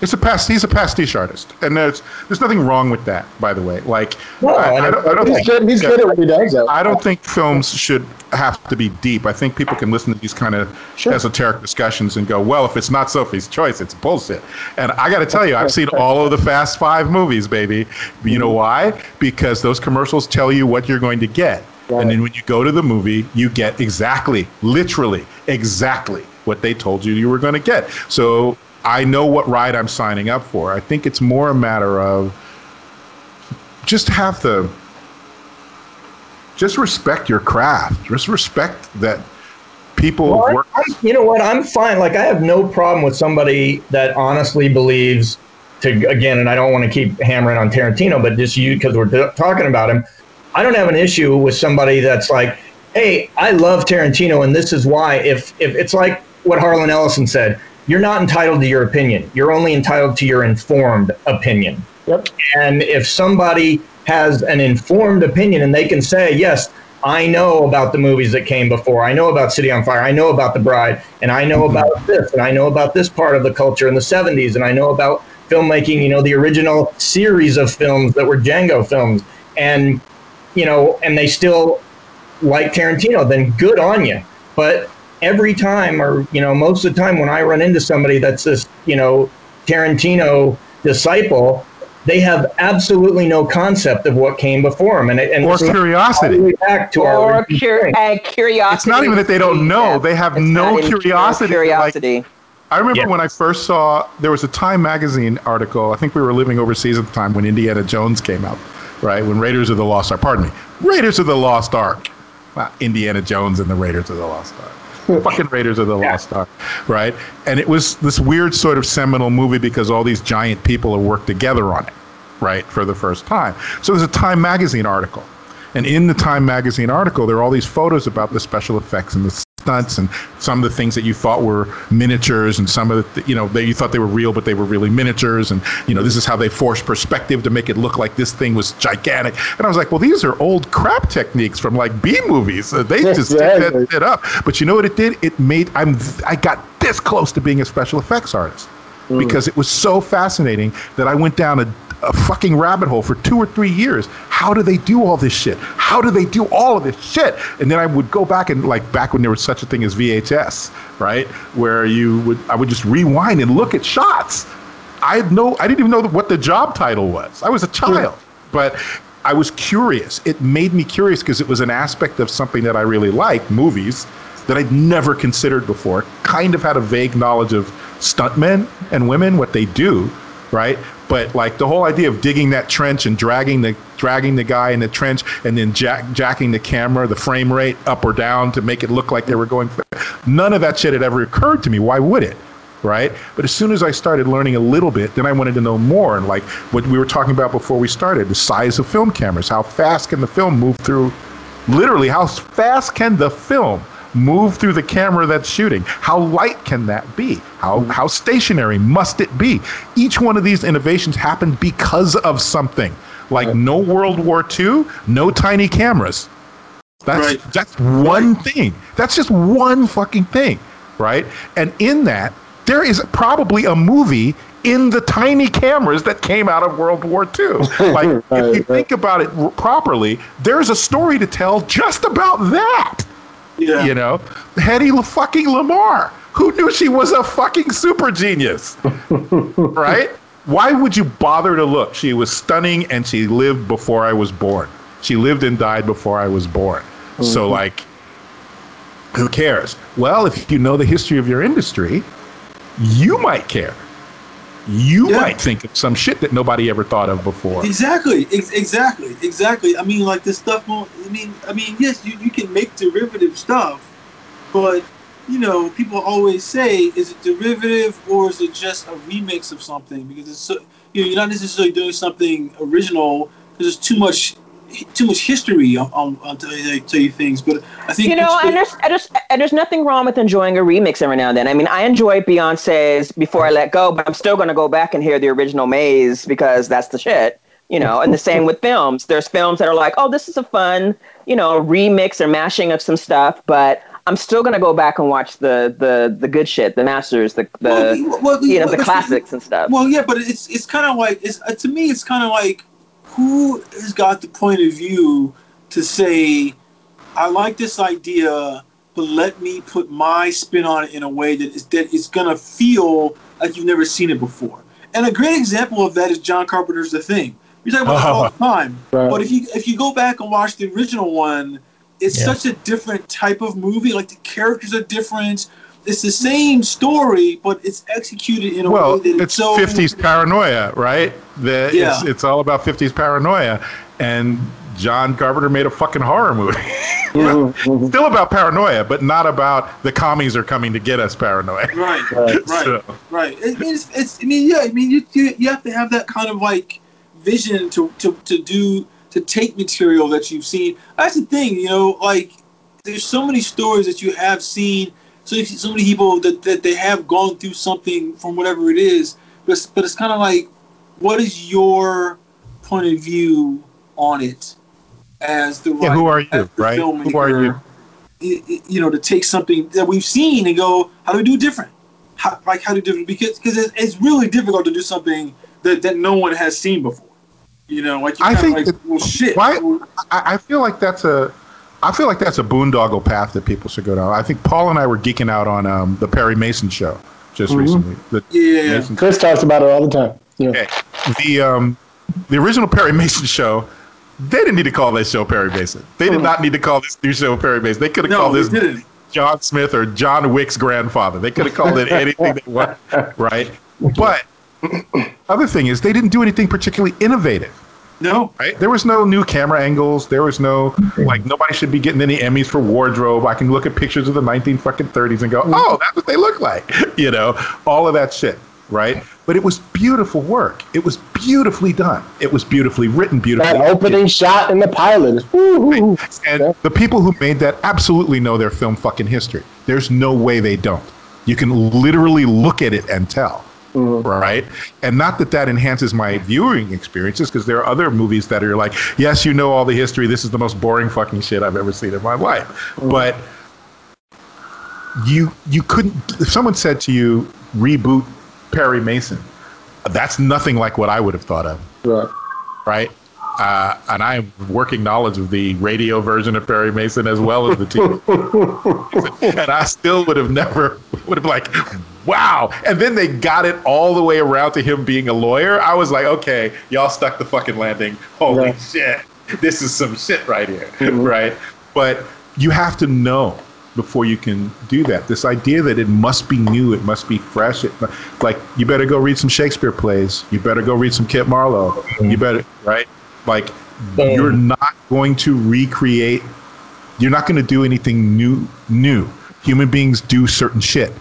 S4: It's a past. He's a pastiche artist, and there's there's nothing wrong with that. By the way, like
S3: no, I, I, don't, I don't he's think, good. He's yeah, good at what he does. Though.
S4: I don't think films should have to be deep. I think people can listen to these kind of sure. esoteric discussions and go, well, if it's not Sophie's choice, it's bullshit. And I got to tell you, I've seen all of the Fast Five movies, baby. You know mm-hmm. why? Because those commercials tell you what you're going to get. Right. And then when you go to the movie, you get exactly, literally, exactly what they told you you were going to get. So I know what ride I'm signing up for. I think it's more a matter of just have the just respect your craft. Just respect that people well, work.
S6: I, you know what? I'm fine. Like I have no problem with somebody that honestly believes to again, and I don't want to keep hammering on Tarantino, but just you because we're talking about him. I don't have an issue with somebody that's like, "Hey, I love Tarantino, and this is why." If if it's like what Harlan Ellison said, you're not entitled to your opinion. You're only entitled to your informed opinion.
S3: Yep.
S6: And if somebody has an informed opinion and they can say, yes, I know about the movies that came before. I know about City on Fire. I know about The Bride. And I know about mm-hmm. this. And I know about this part of the culture in the 70s. And I know about filmmaking, you know, the original series of films that were Django films. And, you know, and they still like Tarantino, then good on you. But every time, or you know, most of the time when I run into somebody that's this, you know, Tarantino disciple, they have absolutely no concept of what came before them, and, and
S4: or curiosity.
S6: Back to or our
S5: cur- uh, curiosity.
S4: It's not even that they don't know; they have no curiosity.
S5: Curiosity. Like,
S4: I remember yeah. when I first saw there was a Time magazine article. I think we were living overseas at the time when Indiana Jones came out, right? When Raiders of the Lost Ark, pardon me, Raiders of the Lost Ark, not Indiana Jones and the Raiders of the Lost Ark fucking Raiders of the Lost Ark, right? And it was this weird sort of seminal movie because all these giant people have worked together on it, right, for the first time. So there's a Time magazine article. And in the Time magazine article, there are all these photos about the special effects and the and some of the things that you thought were miniatures and some of the you know that you thought they were real but they were really miniatures. And you know this is how they forced perspective to make it look like this thing was gigantic. And I was like well these are old crap techniques from like B movies. They just exactly. that up. But you know what it did? It made I'm I got this close to being a special effects artist mm. because it was so fascinating that I went down a a fucking rabbit hole for two or three years. How do they do all this shit? How do they do all of this shit? And then I would go back and like back when there was such a thing as VHS, right? Where you would I would just rewind and look at shots. I had no I didn't even know what the job title was. I was a hmm. child, but I was curious. It made me curious because it was an aspect of something that I really like, movies, that I'd never considered before. Kind of had a vague knowledge of stuntmen and women, what they do, right? But like the whole idea of digging that trench and dragging the dragging the guy in the trench and then jack, jacking the camera, the frame rate up or down to make it look like they were going. None of that shit had ever occurred to me. Why would it? Right. But as soon as I started learning a little bit, then I wanted to know more. And like what we were talking about before we started, the size of film cameras. How fast can the film move through? Literally, how fast can the film move through the camera that's shooting? How light can that be? How, mm-hmm. how stationary must it be? Each one of these innovations happened because of something. Like no World War II, no tiny cameras. That's right. that's one right. thing. That's just one fucking thing, right? And in that, there is probably a movie in the tiny cameras that came out of World War II. Like, right, if you think about it properly, there's a story to tell just about that. Yeah. You know, Hedy fucking Lamarr. Who knew she was a fucking super genius? right? Why would you bother to look? She was stunning and she lived before I was born. She lived and died before I was born. Mm-hmm. So, like, who cares? Well, if you know the history of your industry, you might care you yeah. might think of some shit that nobody ever thought of before.
S2: Exactly, Ex- exactly, exactly. I mean, like this stuff. Won't, I mean, I mean, yes, you, you can make derivative stuff, but you know, people always say, is it derivative or is it just a remix of something? Because it's so, you know, you're not necessarily doing something original because there's too much too much history on, on, on tell, you, tell you things, but I think
S5: you know, and there's, and there's and there's nothing wrong with enjoying a remix every now and then. I mean, I enjoy Beyonce's "Before I Let Go," but I'm still going to go back and hear the original Maze because that's the shit. You know, and the same with films. There's films that are like, oh, this is a fun, you know, remix or mashing of some stuff, but I'm still gonna go back and watch the the the good shit, the masters, the the well, well, you know well, the classics and stuff.
S2: Well, yeah, but it's it's kind of like it's uh, to me it's kind of like who has got the point of view to say, I like this idea, but let me put my spin on it in a way that is that it's gonna feel like you've never seen it before. And a great example of that is John Carpenter's The Thing. We talk about it all the time. Right. But if you if you go back and watch the original one, it's yeah. such a different type of movie. Like the characters are different it's the same story, but it's executed in a
S4: well,
S2: way that
S4: it's, so 50s paranoia, right? The, yeah. It's, it's all about 50s paranoia. And John Carpenter made a fucking horror movie. Mm-hmm. Still about paranoia, but not about the commies are coming to get us paranoia.
S2: Right, right, so. right. I mean, it's, it's, I mean, yeah. I mean, you, you you have to have that kind of like vision to to to do to take material that you've seen. That's the thing, you know. Like, there's so many stories that you have seen so so many people that, that they have gone through something from whatever it is, but but it's kind of like, what is your point of view on it as the
S4: yeah, who are you right? Who are you?
S2: You know to take something that we've seen and go how do we do it different? How, like how do it because because it's, it's really difficult to do something that, that no one has seen before. You know like
S4: I think
S2: like,
S4: that, well shit. why, I, I feel like that's a I feel like that's a boondoggle path that people should go down. I think Paul and I were geeking out on um, the Perry Mason show just mm-hmm. recently. The
S2: yeah,
S3: Mason Chris show. talks about it all the time. Yeah. Okay.
S4: The um, the original Perry Mason show, they didn't need to call this show Perry Mason. They did not need to call this new show Perry Mason. They could have no, called this didn't. John Smith or John Wick's grandfather. They could have called it anything they want, right? But other thing is, they didn't do anything particularly innovative
S2: No.
S4: Right? There was no new camera angles. There was no like nobody should be getting any Emmys for wardrobe. I can look at pictures of the 19 fucking 30s and go, mm. "Oh, that's what they look like." You know, all of that shit, right? But it was beautiful work. It was beautifully done. It was beautifully written, beautifully.
S3: That opening shot in the pilot woo
S4: And the people who made that absolutely know their film fucking history. There's no way they don't. You can literally look at it and tell. Mm-hmm. Right. And not that that enhances my viewing experiences, because there are other movies that are like, yes, you know all the history. This is the most boring fucking shit I've ever seen in my life. Mm-hmm. But you you couldn't. If someone said to you, reboot Perry Mason, that's nothing like what I would have thought of.
S3: Right.
S4: Right. Uh, and I have working knowledge of the radio version of Perry Mason as well as the TV. and I still would have never would have like, wow. And then they got it all the way around to him being a lawyer. I was like, okay, y'all stuck the fucking landing. Holy yeah. shit, this is some shit right here, mm-hmm. right? But you have to know before you can do that. This idea that it must be new, it must be fresh. It, like you better go read some Shakespeare plays. You better go read some Kit Marlowe. Mm-hmm. You better right like Boom. you're not going to recreate. You're not going to do anything new. New human beings do certain shit.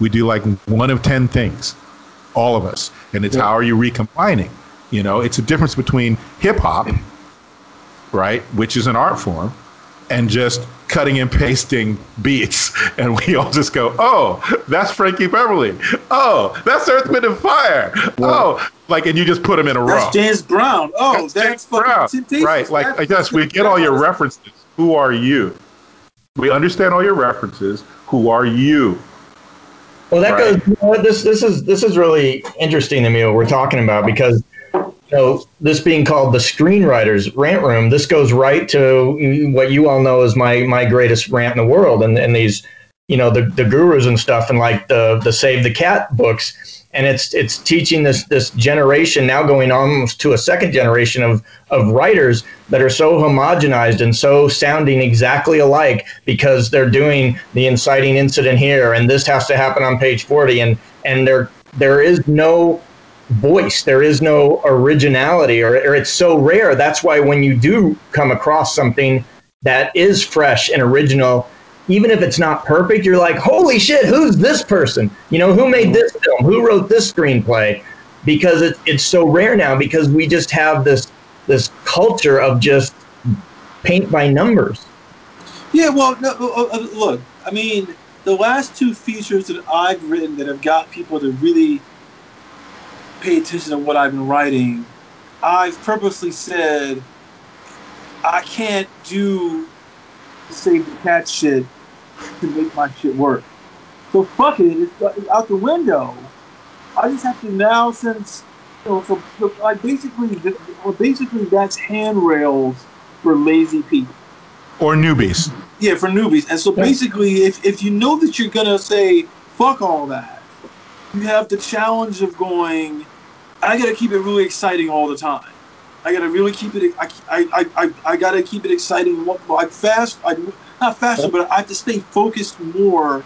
S4: We do like one of ten things, all of us, and it's yeah. how are you recombining? You know, it's a difference between hip hop, right, which is an art form, and just cutting and pasting beats, and we all just go, "Oh, that's Frankie Beverly. Oh, that's Earth, Wind and Fire. Oh, like, and you just put them in a row.
S2: That's James Brown. Oh, that's, that's Brown.
S4: Right, like I guess we get all your references. Who are you? We understand all your references. Who are you?
S6: Well, that right. goes. You know, this this is this is really interesting to me what we're talking about because you know, this being called the screenwriters rant room, this goes right to what you all know as my my greatest rant in the world, and, and these, you know, the, the gurus and stuff, and like the the Save the Cat books, and it's it's teaching this this generation now going almost to a second generation of of writers that are so homogenized and so sounding exactly alike because they're doing the inciting incident here, and this has to happen on page forty, and and there there is no voice. There is no originality, or, or it's so rare. That's why when you do come across something that is fresh and original, even if it's not perfect, you're like, holy shit, who's this person? You know, who made this film? Who wrote this screenplay? Because it, it's so rare now because we just have this this culture of just paint by numbers.
S2: Yeah, well, no, uh, uh, look, I mean, the last two features that I've written that have got people to really pay attention to what I've been writing, I've purposely said I can't do save the cat shit to make my shit work. So fuck it, it's, it's out the window. I just have to now since you know, so, so like basically, well, basically that's handrails for lazy people
S4: or newbies.
S2: Yeah, for newbies. And so basically, if if you know that you're gonna say fuck all that, you have the challenge of going I gotta keep it really exciting all the time. I gotta really keep it. I, I, I, I gotta keep it exciting. Like fast, I not faster, but I have to stay focused more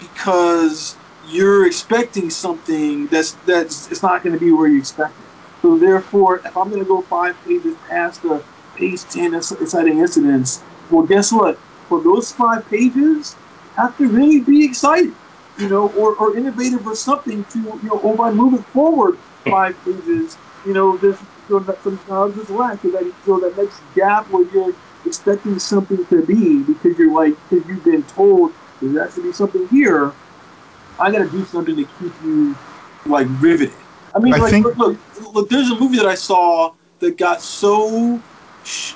S2: because you're expecting something that's that's it's not to be where you expect it. So therefore, if I'm to go five pages past the page ten exciting incidents, well, guess what? For those five pages, have to really be exciting, you know, or, or innovative or something to you know, or by moving forward five pages, you know, there's feel that sometimes just lack because I feel that next gap where you're expecting something to be because you're like because you've been told there has to be something here. I got to do something to keep you like riveted. I mean, I like think... look, look, look, there's a movie that I saw that got so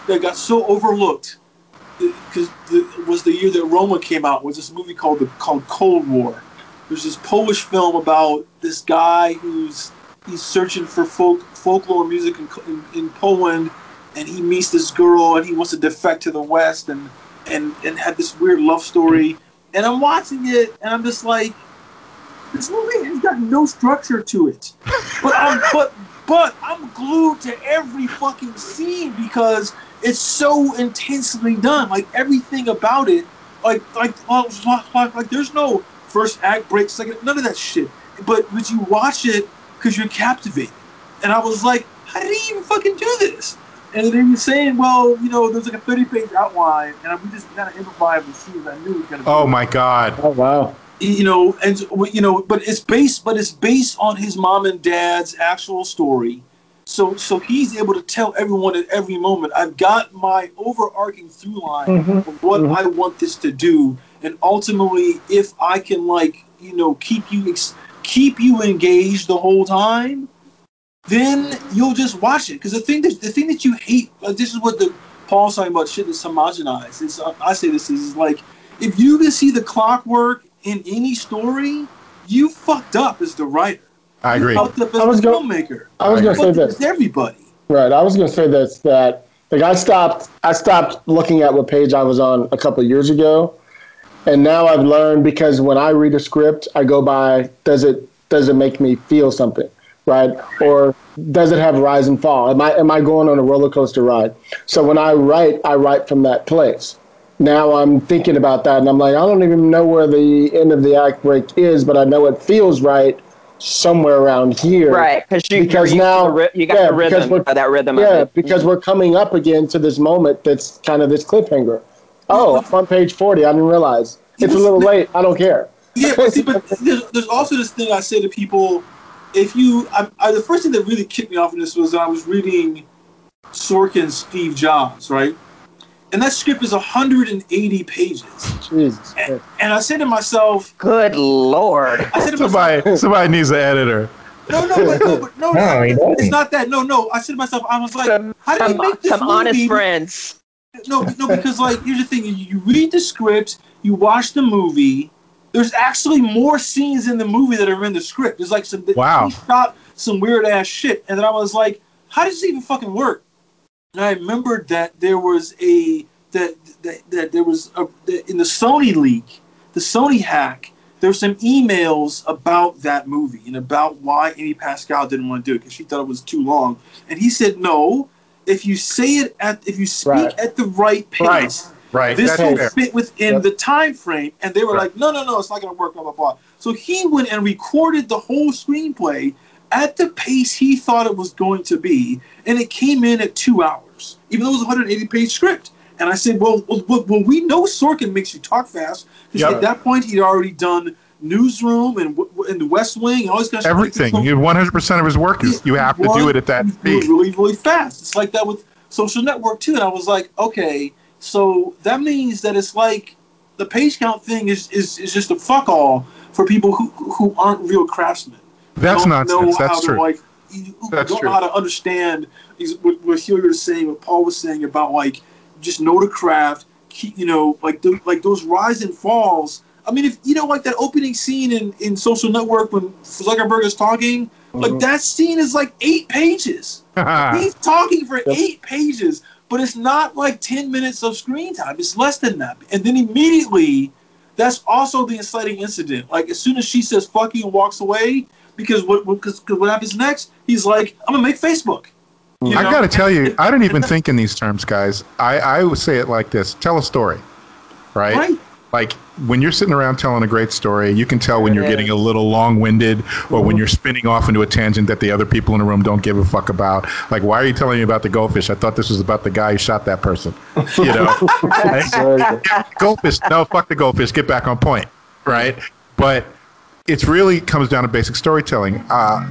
S2: that got so overlooked because it was the year that Roma came out. Was this movie called the called Cold War? There's this Polish film about this guy who's he's searching for folk folklore music in, in, in, Poland, and he meets this girl, and he wants to defect to the West, and and and had this weird love story. And I'm watching it, and I'm just like, this movie has got no structure to it. But I'm but but I'm glued to every fucking scene because it's so intensely done. Like everything about it, like like like, like, like there's no first act break, second, none of that shit. But but you watch it because you're captivated. And I was like, how did he even fucking do this? and then he was saying, well, you know, there's like a 30 page outline, and we just kind of improvised and see what I knew it was gonna
S4: be. Oh my god!
S3: Oh wow!
S2: You know, and you know, but it's based, but it's based on his mom and dad's actual story. So, so he's able to tell everyone at every moment, I've got my overarching through line mm-hmm. of what mm-hmm. I want this to do, and ultimately, if I can, like, you know, keep you ex- keep you engaged the whole time, then you'll just watch it. Because the thing that the thing that you hate, like this is what the Paul's talking about shit that's homogenized. It's, uh, I say this is, is like if you can see the clockwork in any story, you fucked up as the writer.
S4: I agree.
S2: You fucked up as I was the go- filmmaker.
S3: I was going to say this.
S2: Everybody.
S3: Right. I was going to say this that like I stopped I stopped looking at what page I was on a couple years ago, and now I've learned because when I read a script, I go by does it does it make me feel something right? Or does it have rise and fall? Am I am I going on a roller coaster ride? So when I write, I write from that place. Now I'm thinking about that, and I'm like, I don't even know where the end of the act break is, but I know it feels right somewhere around here.
S5: Right, you, because now you got yeah, the rhythm, that rhythm.
S3: Yeah, because we're coming up again to this moment that's kind of this cliffhanger. Oh, I'm on page 40. I didn't realize. It's a little late. I don't care.
S2: Yeah, but see, but there's, there's also this thing I say to people if you, I, I, the first thing that really kicked me off in this was I was reading Sorkin's Steve Jobs, right? And that script is 180 pages.
S3: Jesus.
S2: And, and I said to myself,
S5: "Good lord!"
S4: I said to somebody, myself, somebody needs an editor.
S2: No, no, but no, but no, no, no it's not that. No, no. I said to myself, I was like, some, how did some, he make this
S5: some
S2: movie?
S5: honest friends.
S2: No, no, because like here's the thing: you read the script, you watch the movie, there's actually more scenes in the movie that are in the script. There's like some
S4: wow.
S2: shot some weird ass shit, and then I was like, how does this even fucking work? And I remembered that there was a that that, that there was a, in the Sony leak, the Sony hack. There were some emails about that movie and about why Amy Pascal didn't want to do it because she thought it was too long. And he said, no, if you say it at if you speak right. at the right pace.
S4: Right Right.
S2: This will fit within yep. the time frame. And they were right. like, no, no, no, it's not going to work, blah, blah, blah. So he went and recorded the whole screenplay at the pace he thought it was going to be. And it came in at two hours, even though it was a 180 page script. And I said, well, well, well we know Sorkin makes you talk fast. Because yep. at that point, he'd already done Newsroom and, in the West Wing and all these kinds
S4: of Everything. You 100% of his work is you have to do it at that speed.
S2: Really, really fast. It's like that with Social Network, too. And I was like, okay so that means that it's like the page count thing is, is, is just a fuck all for people who, who aren't real craftsmen.
S4: That's not nonsense. That's true.
S2: like, That's don't true. know how to understand what, what Hilliard was saying, what Paul was saying about like just know the craft, keep you know like the, like those rise and falls. I mean, if you know like that opening scene in, in Social Network when Zuckerberg is talking, mm-hmm. like that scene is like eight pages. He's talking for eight pages but it's not like 10 minutes of screen time. It's less than that. And then immediately, that's also the inciting incident. Like, as soon as she says fuck you and walks away, because what, because what happens next, he's like, I'm going to make Facebook.
S4: You know? I got to tell you, I don't even think in these terms, guys. I, I would say it like this tell a story, right? Right like when you're sitting around telling a great story, you can tell when you're getting a little long-winded or when you're spinning off into a tangent that the other people in the room don't give a fuck about. Like, why are you telling me about the goldfish? I thought this was about the guy who shot that person. You know, goldfish. No, fuck the goldfish. Get back on point, right? But it really comes down to basic storytelling. Uh,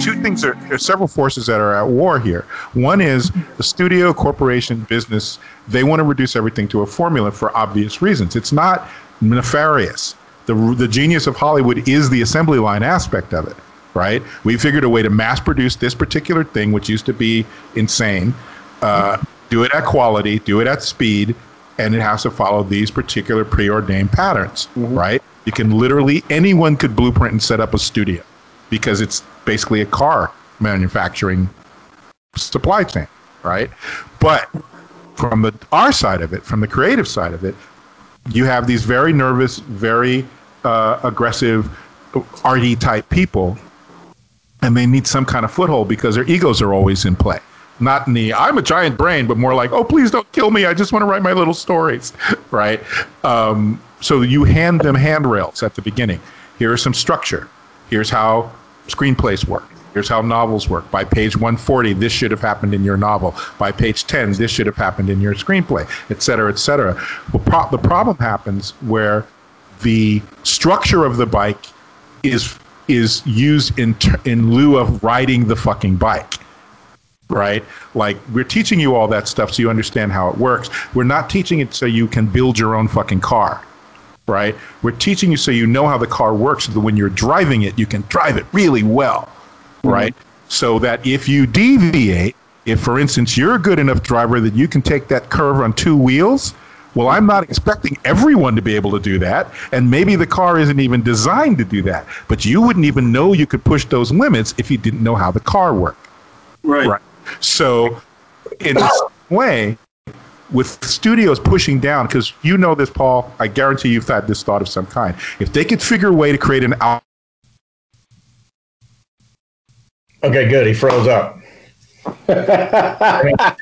S4: two things are there's several forces that are at war here. One is the studio, corporation, business. They want to reduce everything to a formula for obvious reasons. It's not nefarious. The the genius of Hollywood is the assembly line aspect of it. Right? We figured a way to mass produce this particular thing, which used to be insane. Uh, do it at quality, do it at speed, and it has to follow these particular preordained patterns. Mm-hmm. Right? You can literally anyone could blueprint and set up a studio because it's basically a car manufacturing supply chain, right? But from the our side of it, from the creative side of it, you have these very nervous, very uh, aggressive, arty type people, and they need some kind of foothold because their egos are always in play. Not in the I'm a giant brain, but more like, oh, please don't kill me. I just want to write my little stories, right? Um, so you hand them handrails at the beginning. Here's some structure. Here's how screenplays work. Here's how novels work. By page 140, this should have happened in your novel. By page 10, this should have happened in your screenplay, et cetera, et cetera. Well, pro- the problem happens where the structure of the bike is is used in in lieu of riding the fucking bike right? Like we're teaching you all that stuff so you understand how it works. We're not teaching it so you can build your own fucking car, right? We're teaching you so you know how the car works so that when you're driving it, you can drive it really well, mm-hmm. right? So that if you deviate, if for instance you're a good enough driver that you can take that curve on two wheels, well, I'm not expecting everyone to be able to do that, and maybe the car isn't even designed to do that. But you wouldn't even know you could push those limits if you didn't know how the car worked.
S2: Right. Right.
S4: So, in this way, with studios pushing down, because you know this, Paul, I guarantee you've had this thought of some kind. If they could figure a way to create an out.
S6: Okay, good. He froze up.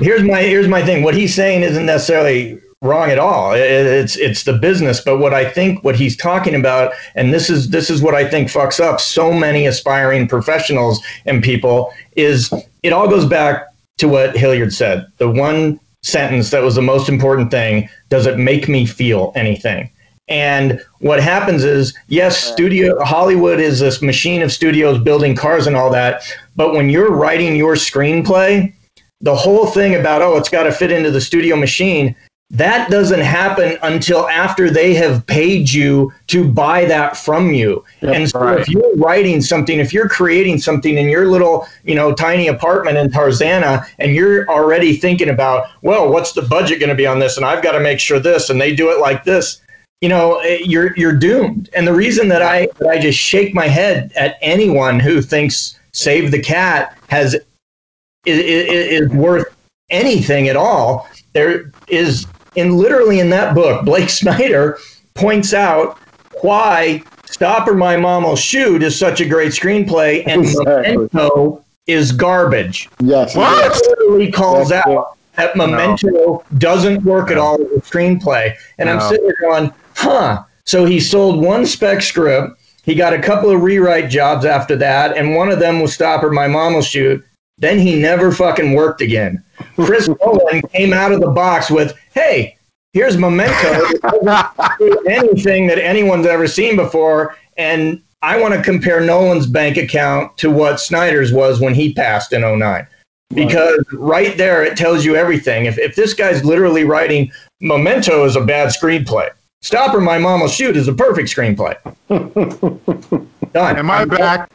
S6: here's my here's my thing. What he's saying isn't necessarily wrong at all. It's it's the business, but what I think what he's talking about, and this is this is what I think fucks up so many aspiring professionals and people is it all goes back to what Hilliard said. The one sentence that was the most important thing: Does it make me feel anything? And what happens is, yes, studio Hollywood is this machine of studios building cars and all that. But when you're writing your screenplay, the whole thing about oh, it's got to fit into the studio machine that doesn't happen until after they have paid you to buy that from you. Yep, and so right. if you're writing something, if you're creating something in your little, you know, tiny apartment in Tarzana and you're already thinking about, well, what's the budget going to be on this and I've got to make sure this and they do it like this, you know, eh, you're you're doomed. And the reason that I that I just shake my head at anyone who thinks Save the Cat has is, is worth anything at all there is and literally in that book, Blake Snyder points out why Stop or My Mom Will Shoot is such a great screenplay and exactly. Memento is garbage.
S3: Yes.
S6: What? He literally calls That's out that Memento no. doesn't work no. at all as a screenplay. And no. I'm sitting there going, huh. So he sold one spec script. He got a couple of rewrite jobs after that, and one of them was Stop or My Mom Will Shoot. Then he never fucking worked again. Chris Nolan came out of the box with, hey, here's Memento. anything that anyone's ever seen before. And I want to compare Nolan's bank account to what Snyder's was when he passed in 09. Because right there, it tells you everything. If, if this guy's literally writing Memento is a bad screenplay, Stop or My Mom Will Shoot is a perfect screenplay.
S4: Done. Am I back?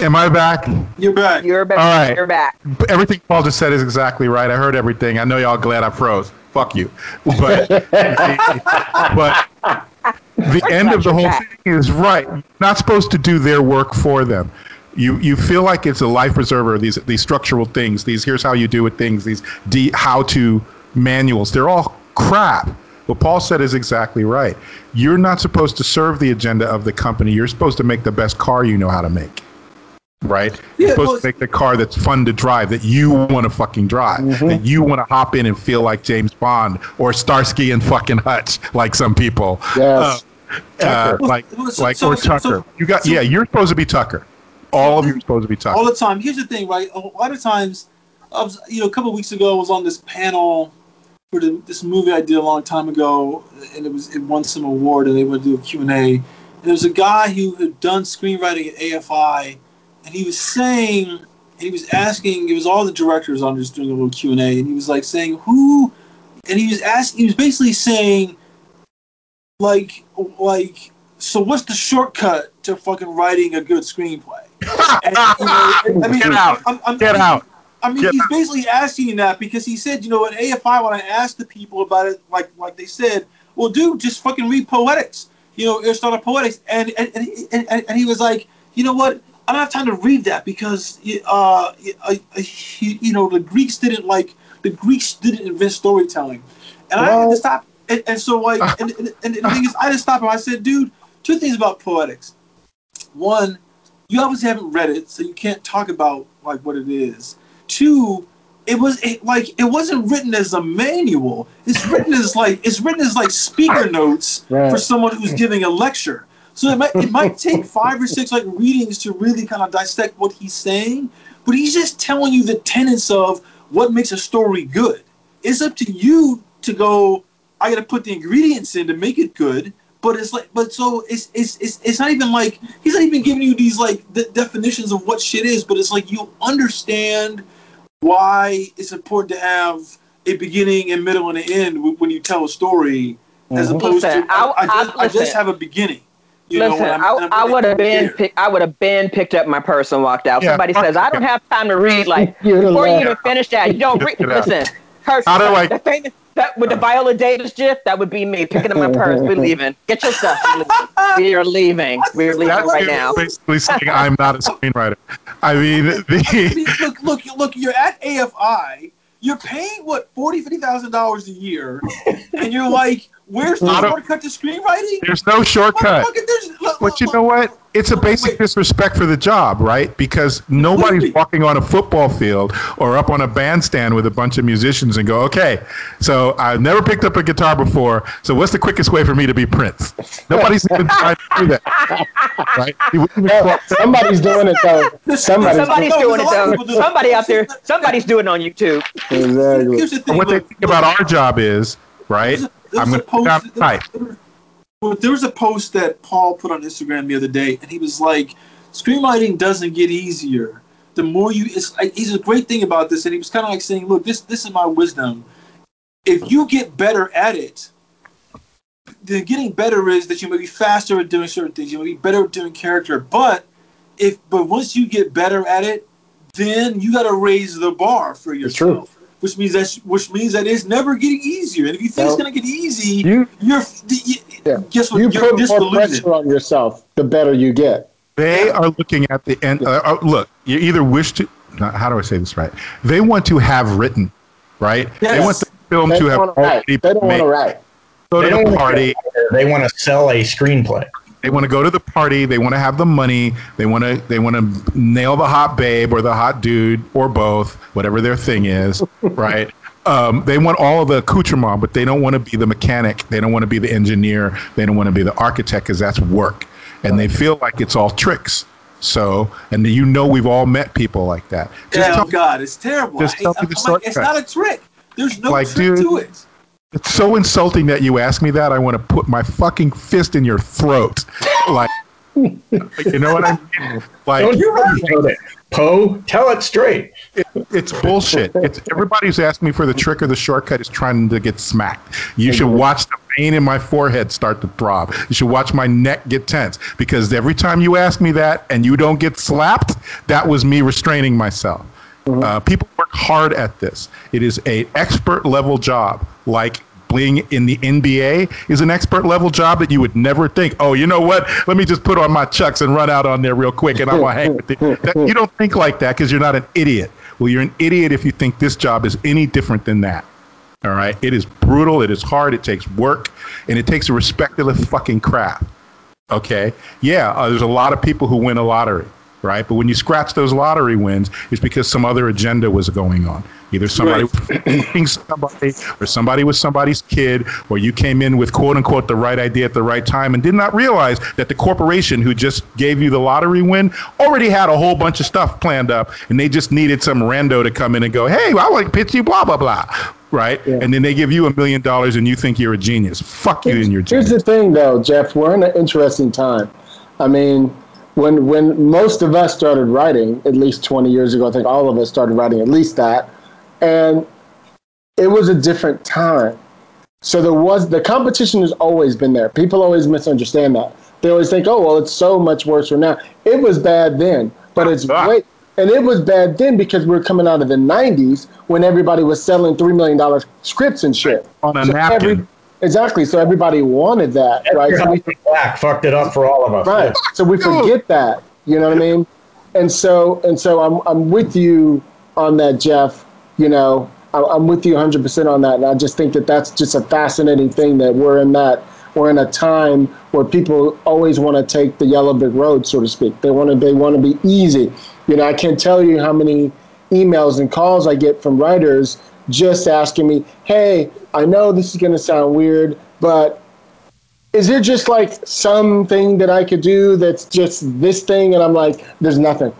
S4: Am I back?
S2: You're back.
S5: You're back.
S4: All right.
S5: You're back.
S4: Everything Paul just said is exactly right. I heard everything. I know y'all glad I froze. Fuck you. But but the end of the whole thing is right. You're not supposed to do their work for them. You you feel like it's a life preserver. These these structural things. These here's how you do it things. These de- how to manuals. They're all crap. What Paul said is exactly right. You're not supposed to serve the agenda of the company. You're supposed to make the best car you know how to make right? You're supposed well, to make the car that's fun to drive, that you want to fucking drive, mm-hmm. that you want to hop in and feel like James Bond or Starsky and fucking Hutch, like some people.
S3: Yes.
S4: Uh, uh, like, so, like, so, or Tucker. So, you got, yeah, you're supposed to be Tucker. All of you are supposed to be Tucker.
S2: All the time. Here's the thing, right? A lot of times, I was, you know, a couple weeks ago, I was on this panel for the, this movie I did a long time ago, and it was it won some award, and they would do a Q and A. And there was a guy who had done screenwriting at AFI, and he was saying, he was asking, it was all the directors on just doing a little Q and A, and he was like saying who, and he was asking, he was basically saying, like, like, so what's the shortcut to fucking writing a good screenplay?
S4: And, you know, I mean, Get out! I'm, I'm, Get
S2: I mean,
S4: out!
S2: I mean, Get he's out. basically asking that because he said, you know, at AFI when I asked the people about it, like, like they said, well, dude, just fucking read poetics, you know, Aristotle poetics, and and, and, and, and he was like, you know what? I don't have time to read that because uh, you know the Greeks didn't like the Greeks didn't invent storytelling, and well, I had to stop. And, and so like, and, and, and, the thing is, I just stopped him. I said, dude, two things about poetics. One, you obviously haven't read it, so you can't talk about like what it is. Two, it was it, like it wasn't written as a manual. It's written as like it's written as like speaker notes right. for someone who's giving a lecture. So it might it might take five or six like readings to really kind of dissect what he's saying, but he's just telling you the tenets of what makes a story good. It's up to you to go. I got to put the ingredients in to make it good. But it's like, but so it's it's it's, it's not even like he's not even giving you these like the definitions of what shit is. But it's like you understand why it's important to have a beginning and middle and an end when you tell a story, as mm-hmm. opposed listen, to I, I, just, I, I just have a beginning.
S5: You listen, know, I, I would have been pick, I would have been picked up my purse and walked out. Yeah. Somebody says I don't have time to read. Like before you even finish that, you don't read. Listen, purse. How do I? The famous, that with the Viola Davis gif, that would be me picking up my purse. We're leaving. Get your stuff. We are leaving. We are leaving That's right now.
S4: Basically saying I'm not a screenwriter. I mean, the...
S2: I mean, look, look, look. You're at AFI. You're paying what forty, fifty thousand dollars a year, and you're like, Where's the shortcut to screenwriting?
S4: There's no shortcut. but you know what? It's a basic wait. disrespect for the job, right? Because nobody's walking on a football field or up on a bandstand with a bunch of musicians and go, okay, so I've never picked up a guitar before, so what's the quickest way for me to be Prince? Nobody's even trying to do that.
S3: Right? No, somebody's doing it though.
S5: Somebody's, somebody's doing it though. Somebody out there, somebody's doing it on YouTube.
S4: Exactly. What they think about our job is, right? I'm going to post. There,
S2: there, there was a post that Paul put on Instagram the other day, and he was like, "Screenwriting doesn't get easier. The more you, it's, he's a great thing about this." And he was kind of like saying, "Look, this this is my wisdom. If you get better at it." The getting better is that you may be faster at doing certain things. You may be better at doing character, but if but once you get better at it, then you got to raise the bar for yourself which means that which means that it's never getting easier. And if you think it's going to get easy, you, you're you, yeah. guess what?
S3: You you're put more pressure on yourself. The better you get.
S4: They are looking at the end. Uh, uh, look, you either wish to. How do I say this right? They want to have written, right? Yes. They want the film
S3: they
S4: to have
S3: already They don't want to write.
S4: Go to the party.
S6: They want to sell a screenplay.
S4: They want to go to the party. They want to have the money. They want to they want to nail the hot babe or the hot dude or both, whatever their thing is, right? Um, they want all of the accoutrement, but they don't want to be the mechanic. They don't want to be the engineer. They don't want to be the architect because that's work, and they feel like it's all tricks. So, and you know, we've all met people like that.
S2: Just oh God, it's terrible. Just tell me the like, it's not a trick. There's no like, trick dude, to it.
S4: It's so insulting that you ask me that. I want to put my fucking fist in your throat. like, you know what I mean?
S6: Like, Don't you right. Poe, tell it straight.
S4: It, it's bullshit. It's everybody's asking me for the trick or the shortcut is trying to get smacked. You should watch the vein in my forehead start to throb. You should watch my neck get tense because every time you ask me that and you don't get slapped, that was me restraining myself. Mm-hmm. Uh, people work hard at this. It is a expert level job, like being in the NBA is an expert level job that you would never think. Oh, you know what? Let me just put on my chucks and run out on there real quick, and I'm gonna hang with you. That, you don't think like that because you're not an idiot. Well, you're an idiot if you think this job is any different than that. All right, it is brutal. It is hard. It takes work, and it takes a respect of the fucking craft. Okay, yeah, uh, there's a lot of people who win a lottery right? But when you scratch those lottery wins, it's because some other agenda was going on. Either somebody right. was somebody, or somebody was somebody's kid, or you came in with quote unquote the right idea at the right time and did not realize that the corporation who just gave you the lottery win already had a whole bunch of stuff planned up, and they just needed some rando to come in and go, "Hey, I want to pitch you, blah blah blah." Right, yeah. and then they give you a million dollars, and you think you're a genius. Fuck you and your
S3: genius. Here's the thing, though, Jeff. We're in an interesting time. I mean, when when most of us started writing, at least 20 years ago, I think all of us started writing at least that, and it was a different time. So there was the competition has always been there. People always misunderstand that. They always think, oh well, it's so much worse for now. It was bad then, but it's ah. great. And it was bad then because we were coming out of the 90s when everybody was selling $3 million scripts and shit.
S4: On a so napkin. Every,
S3: Exactly. So everybody wanted that, right? So we,
S6: Black fucked it up for all of us.
S3: Right. So we forget that. You know what I mean? And so and so I'm I'm with you on that, Jeff. You know, I'm with you 100% on that, and I just think that that's just a fascinating thing that we're in that we're in a time where people always want to take the yellow brick road, so to speak. They want to they want to be easy. You know, I can't tell you how many emails and calls I get from writers just asking me, hey, I know this is going to sound weird, but is there just like something that I could do that's just this thing? And I'm like, there's nothing.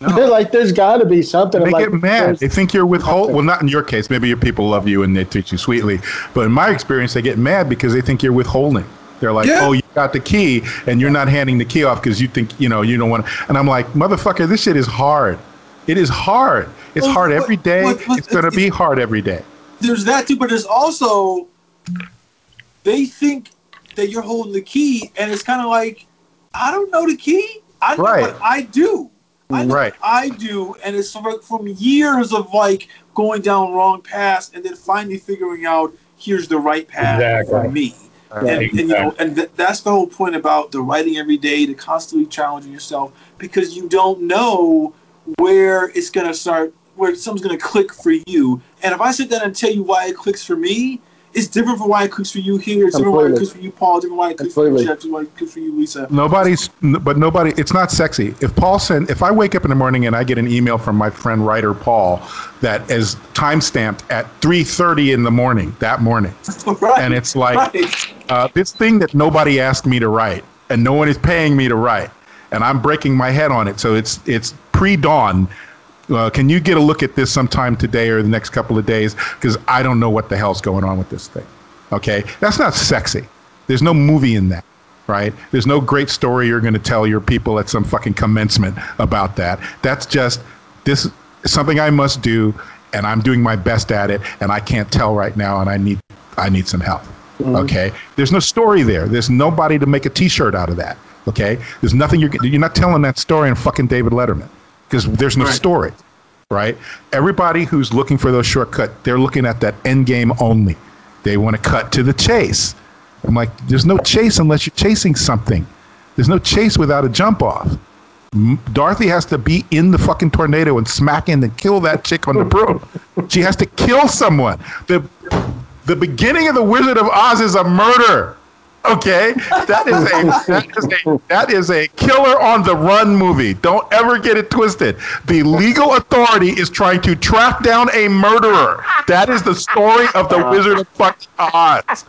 S3: No. They're like, there's got to be something.
S4: They
S3: I'm
S4: get
S3: like,
S4: mad. They think you're withholding. Well, not in your case. Maybe your people love you and they treat you sweetly. But in my experience, they get mad because they think you're withholding. They're like, yeah. oh, you got the key and you're not handing the key off because you think, you know, you don't want to. And I'm like, motherfucker, this shit is hard. It is hard. It's well, hard every day. But, but, it's going to be hard every day.
S2: There's that too, but there's also, they think that you're holding the key and it's kind of like, I don't know the key. I know right. what I do. I
S4: right.
S2: I do, and it's from, from years of like going down wrong paths and then finally figuring out here's the right path exactly. for me. Right. And, and, you know, and th- that's the whole point about the writing every day, to constantly challenging yourself because you don't know where it's gonna start, where something's gonna click for you. And if I sit down and tell you why it clicks for me, it's different from why it clicks for you here. It's different why it clicks for you, Paul. Different why it clicks Completely. for you, Jeff. Different why it clicks for you, Lisa.
S4: Nobody's, but nobody. It's not sexy. If Paul sent, if I wake up in the morning and I get an email from my friend writer Paul that is time stamped at 3:30 in the morning that morning, right. and it's like right. uh, this thing that nobody asked me to write, and no one is paying me to write, and I'm breaking my head on it. So it's it's pre-dawn uh, can you get a look at this sometime today or the next couple of days? Because I don't know what the hell's going on with this thing. Okay, that's not sexy. There's no movie in that, right? There's no great story you're going to tell your people at some fucking commencement about that. That's just this is something I must do, and I'm doing my best at it, and I can't tell right now, and I need I need some help. Mm-hmm. Okay, there's no story there. There's nobody to make a T-shirt out of that. Okay, there's nothing you're you're not telling that story in fucking David Letterman because there's no right. story, right? Everybody who's looking for those shortcut, they're looking at that end game only. They want to cut to the chase. I'm like, there's no chase unless you're chasing something. There's no chase without a jump off. Dorothy has to be in the fucking tornado and smack in and kill that chick on the broom. she has to kill someone. The the beginning of the Wizard of Oz is a murder. Okay, that is a that is a that is a killer on the run movie. Don't ever get it twisted. The legal authority is trying to track down a murderer. That is the story of the Wizard of fucking Oz.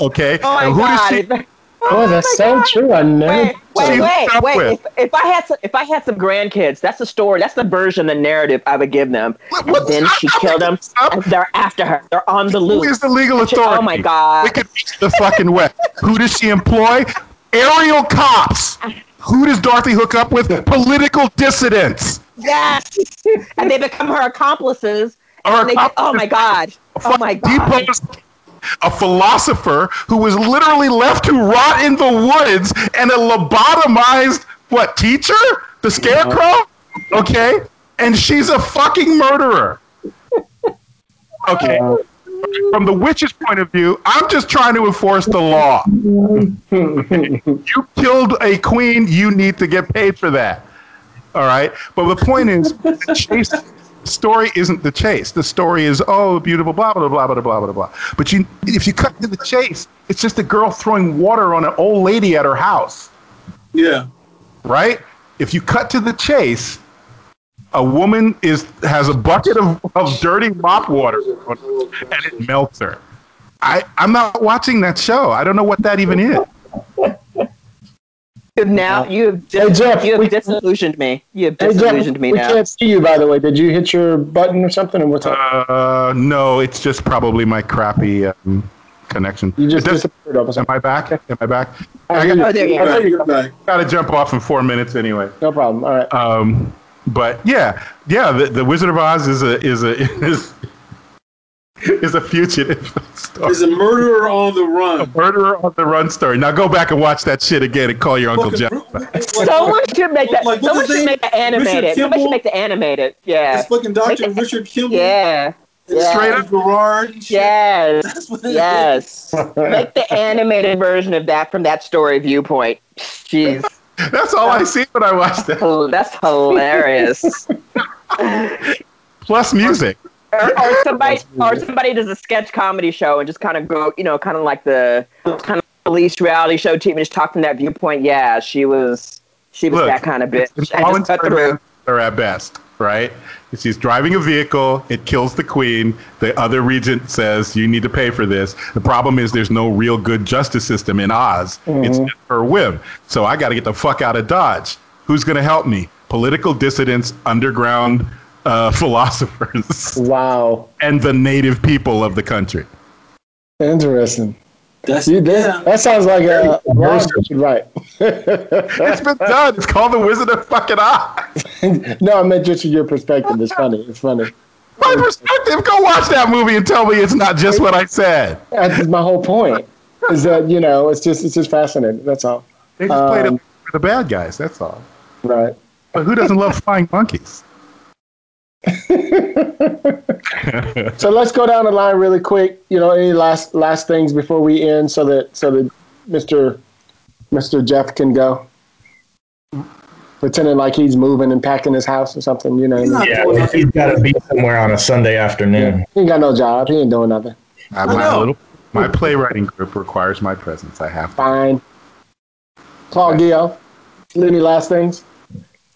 S4: Okay,
S5: oh and who God. does she?
S3: Oh, oh, that's oh so God. true. I never.
S5: Wait, wait, wait, wait. If, if, I had some, if I had some grandkids, that's the story. That's the version, the narrative I would give them. What, and then she killed them. And they're after her. They're on the loose.
S4: Who is the legal authority?
S5: Oh my God!
S4: We could reach the fucking west. Who does she employ? Aerial cops. Who does Dorothy hook up with? Political dissidents.
S5: Yes, and they become her accomplices. Or they, oh my God! Oh my God!
S4: A philosopher who was literally left to rot in the woods and a lobotomized what teacher? The scarecrow? Uh-huh. Okay. And she's a fucking murderer. Okay. From the witch's point of view i'm just trying to enforce the law. You killed a queen you need to get paid for that. All right? But the point is chase story isn't the chase. The story is oh beautiful blah blah blah blah blah blah blah. But you if you cut to the chase, it's just a girl throwing water on an old lady at her house.
S2: Yeah.
S4: Right? If you cut to the chase, a woman is has a bucket of, of dirty mop water and it melts her. I, I'm not watching that show. I don't know what that even is.
S5: Now you have, dis- hey Jeff, you have we, disillusioned me. You have disillusioned hey Jeff, me
S3: we
S5: now.
S3: We can't see you, by the way. Did you hit your button or something? Or what's up?
S4: Uh, no, it's just probably my crappy um, connection.
S3: You just disappeared.
S4: Am I back? Am I back?
S5: Oh, oh there you go.
S4: Got to jump off in four minutes anyway.
S3: No problem. All right.
S4: Um, but yeah, yeah. The, the Wizard of Oz is a is a is is a fugitive
S2: story. Is a murderer on the run.
S4: A murderer on the run story. Now go back and watch that shit again and call your Uncle Jeff.
S5: someone should make that. Like, someone should make it animated. Somebody should make the animated. Yeah.
S2: It's fucking Dr. Richard Kimball.
S5: Yeah.
S2: Yeah. Straight up Gerard.
S5: Yes. yes. Make the animated version of that from that story viewpoint. Jeez.
S4: That's all I see when I watch that.
S5: Oh, that's hilarious.
S4: Plus music
S5: or, or somebody or somebody does a sketch comedy show and just kind of go, you know, kind of like the kind of police reality show team and just talk from that viewpoint. Yeah, she was she was Look, that kind of bitch.
S4: or at best, right? She's driving a vehicle. It kills the queen. The other regent says, "You need to pay for this." The problem is there's no real good justice system in Oz. Mm-hmm. It's just her whim. So I got to get the fuck out of Dodge. Who's going to help me? Political dissidents, underground uh, philosophers.
S3: Wow.
S4: And the native people of the country.
S3: Interesting. That's, that, yeah. that sounds like a right.
S4: it's been done. It's called The Wizard of Fucking Oz.
S3: no, I meant just your perspective. It's funny. It's funny.
S4: My perspective. Go watch that movie and tell me it's not just what I said.
S3: That's my whole point. Is that you know it's just it's just fascinating. That's all.
S4: They just um, played it for the bad guys. That's all.
S3: Right.
S4: But who doesn't love flying monkeys?
S3: so let's go down the line really quick. You know, any last last things before we end, so that so that Mister Mister Jeff can go, pretending like he's moving and packing his house or something. You know,
S6: yeah, he's got to be somewhere on a Sunday afternoon.
S3: Yeah. He ain't got no job. He ain't doing nothing.
S4: I, my little my playwriting group requires my presence. I have to.
S3: fine. Paul Guyot, any last things?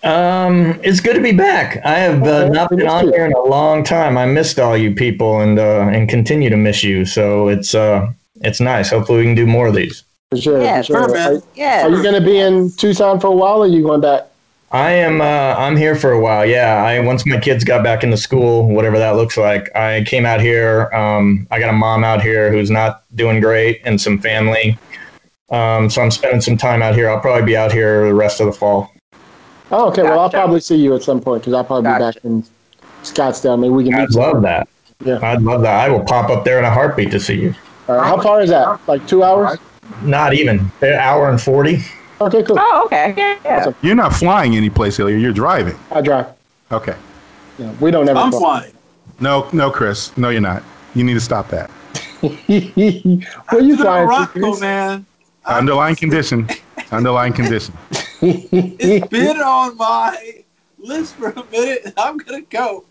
S6: Um, it's good to be back. I have uh, not been on here in a long time. I missed all you people and uh, and continue to miss you. So it's uh it's nice. Hopefully we can do more of these.
S3: For sure. Yeah, for sure. Are, yeah. Are you going to be in Tucson for a while, or are you going back?
S6: I am. Uh, I'm here for a while. Yeah. I once my kids got back into school, whatever that looks like. I came out here. Um, I got a mom out here who's not doing great, and some family. Um, so I'm spending some time out here. I'll probably be out here the rest of the fall.
S3: Oh, okay. Gotcha. Well, I'll probably see you at some point because I'll probably gotcha. be back in Scottsdale. Maybe we can.
S6: I'd love that. Yeah, I'd love that. I will pop up there in a heartbeat to see you.
S3: Uh, how far is that? Like two hours?
S6: Not even an hour and forty.
S3: Okay, cool.
S5: Oh, okay. Yeah. yeah. Awesome.
S4: You're not flying anyplace, Ilya. You're driving.
S3: I drive.
S4: Okay.
S3: Yeah, we don't ever.
S2: I'm fly. flying.
S4: No, no, Chris. No, you're not. You need to stop that.
S3: Where you flying? Rocco,
S2: man.
S4: Underlying condition. Underlying condition.
S2: It's been on my list for a minute. I'm gonna go.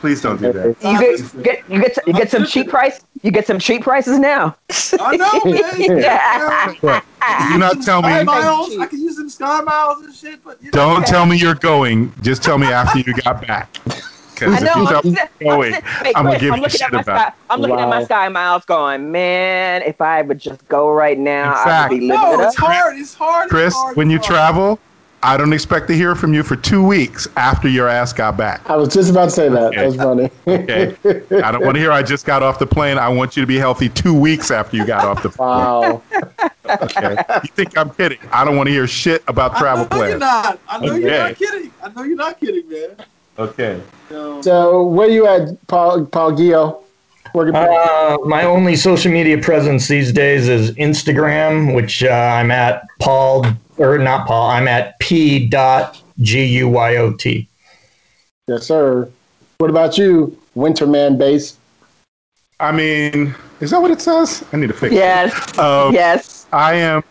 S4: Please don't do that.
S5: You get, you get you get some cheap price. You get some cheap prices now.
S2: I know, man. yeah.
S4: You not tell me.
S2: Miles. I can use some sky miles and shit, but
S4: you know. don't tell me you're going. Just tell me after you got back.
S5: Because if you tell me going, I'm, I'm, I'm gonna give I'm you shit about. Sky, I'm looking wow. at my sky miles, going, man, if I would just go right now, fact, I would be living
S2: no,
S5: it
S2: it's hard. It's hard.
S4: Chris,
S2: it's hard,
S4: when you
S2: hard.
S4: travel, I don't expect to hear from you for two weeks after your ass got back.
S3: I was just about to say that. Okay. That's funny.
S4: okay. I don't want to hear I just got off the plane. I want you to be healthy two weeks after you got off the plane.
S3: Wow.
S4: okay. You think I'm kidding? I don't want to hear shit about travel
S2: I know
S4: plans.
S2: You're not. I know okay. you're not kidding. I know you're not kidding, man.
S4: Okay.
S2: So,
S3: so where you at, Paul, Paul Guyot?
S6: Uh, my only social media presence these days is Instagram, which uh, I'm at Paul or not Paul. I'm at P dot G U Y O T.
S3: Yes, sir. What about you, Winterman Base?
S4: I mean, is that what it says? I need to fix
S5: yes.
S4: it.
S5: Yes. Um, yes.
S4: I am.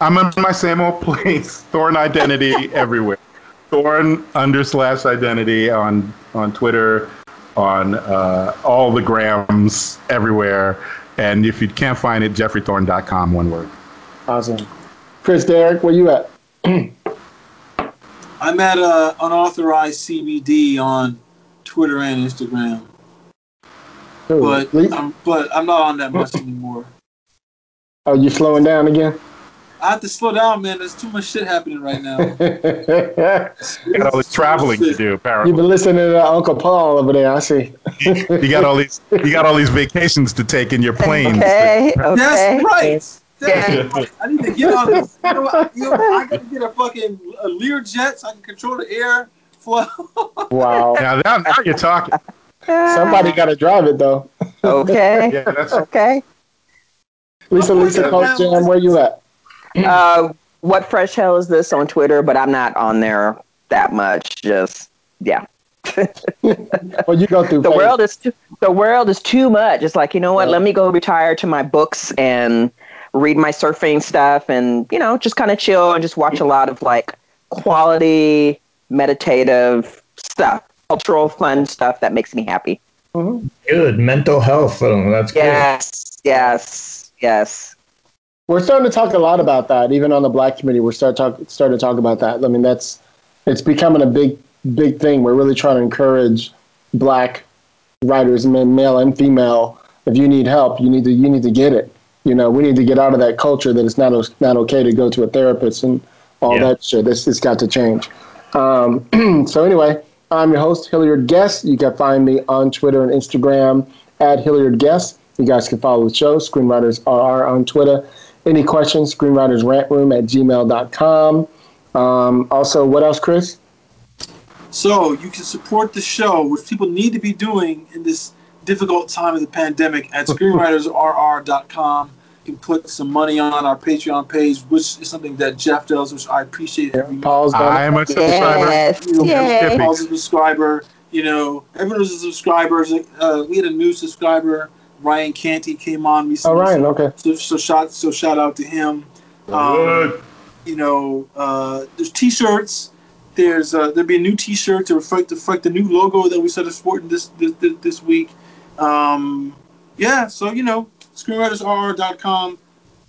S4: I'm in my same old place. Thorn identity everywhere. Thorn under slash identity on on Twitter, on uh, all the grams everywhere. And if you can't find it, jeffreythorn.com, one word.
S3: Awesome. Chris Derrick, where you at?
S2: I'm at uh, unauthorized CBD on Twitter and Instagram. Ooh, but I'm, but I'm not on that much anymore.
S3: Are you slowing down again?
S2: I have to slow down, man. There's too much shit happening right now.
S4: you got all this traveling to do, apparently.
S3: You've been listening to Uncle Paul over there. I see.
S4: you, got all these. You got all these vacations to take in your planes.
S5: Okay. okay.
S2: That's right. That's I need to get on this. You know, what? you know, I got to get a fucking a Learjet so I can control the air flow.
S3: wow.
S4: Now, now, now you're talking.
S3: Somebody ah. got to drive it though.
S5: Okay.
S4: yeah, that's
S5: okay.
S3: Lisa, Lisa, Coach Jam, where you at?
S5: Uh, what fresh hell is this on Twitter? But I'm not on there that much. Just yeah.
S3: well, you go through
S5: the world is too, the world is too much. It's like you know what? Yeah. Let me go retire to my books and read my surfing stuff, and you know just kind of chill and just watch a lot of like quality meditative stuff, cultural fun stuff that makes me happy.
S6: Mm-hmm. Good mental health. Oh, that's
S5: yes, good. yes, yes.
S3: We're starting to talk a lot about that, even on the black community. We're start talk, starting to talk about that. I mean, that's it's becoming a big big thing. We're really trying to encourage black writers, men, male and female. If you need help, you need to you need to get it. You know, we need to get out of that culture that it's not not okay to go to a therapist and all yeah. that shit. This it's got to change. Um, so anyway, I'm your host Hilliard Guest. You can find me on Twitter and Instagram at Hilliard Guest. You guys can follow the show, Screenwriters are on Twitter. Any questions, screenwritersrantroom at gmail.com. Um, also, what else, Chris?
S2: So you can support the show, which people need to be doing in this difficult time of the pandemic at screenwritersrr.com. You can put some money on our Patreon page, which is something that Jeff does, which I appreciate.
S3: Yeah, Paul's
S4: I am a subscriber.
S2: Yes. You know, Paul's a subscriber. You know, everyone was a subscriber. Uh, we had a new subscriber, Ryan Canty, came on recently.
S3: Oh, Ryan, okay.
S2: So, so shout, so shout out to him. Um, you know, uh, there's T-shirts. There's uh, there'll be a new T-shirt to reflect, to reflect the new logo that we started sporting this this, this week. Um, yeah, so you know, screenwritersrr.com,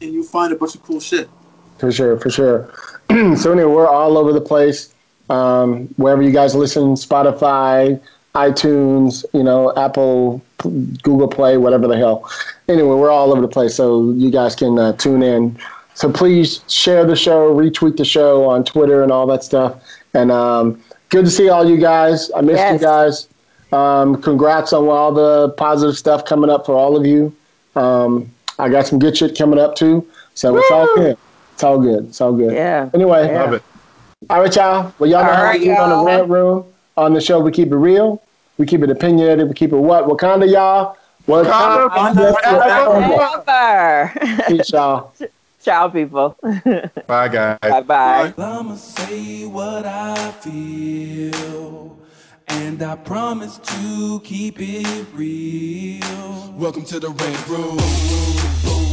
S2: and you'll find a bunch of cool shit.
S3: For sure, for sure. so anyway, we're all over the place. Um, wherever you guys listen, Spotify, iTunes, you know, Apple, Google Play, whatever the hell. Anyway, we're all over the place, so you guys can uh, tune in. So please share the show, retweet the show on Twitter and all that stuff. And um, good to see all you guys. I missed yes. you guys. Um, congrats on all the positive stuff coming up for all of you. Um, I got some good shit coming up too. So Woo! it's all good. It's all good. It's all good.
S5: Yeah.
S3: Anyway.
S4: Yeah. Love it.
S3: All right, y'all. Well, y'all know how we keep on the rant room. On the show, we keep it real. We keep it opinionated. We keep it what? Wakanda, y'all.
S5: Wakanda, Wakanda forever.
S3: Peace, y'all.
S5: Ciao, people.
S4: Bye, guys.
S5: Bye bye.
S7: I'ma say what I feel. And I promise to keep it real. Welcome to the Rant Room.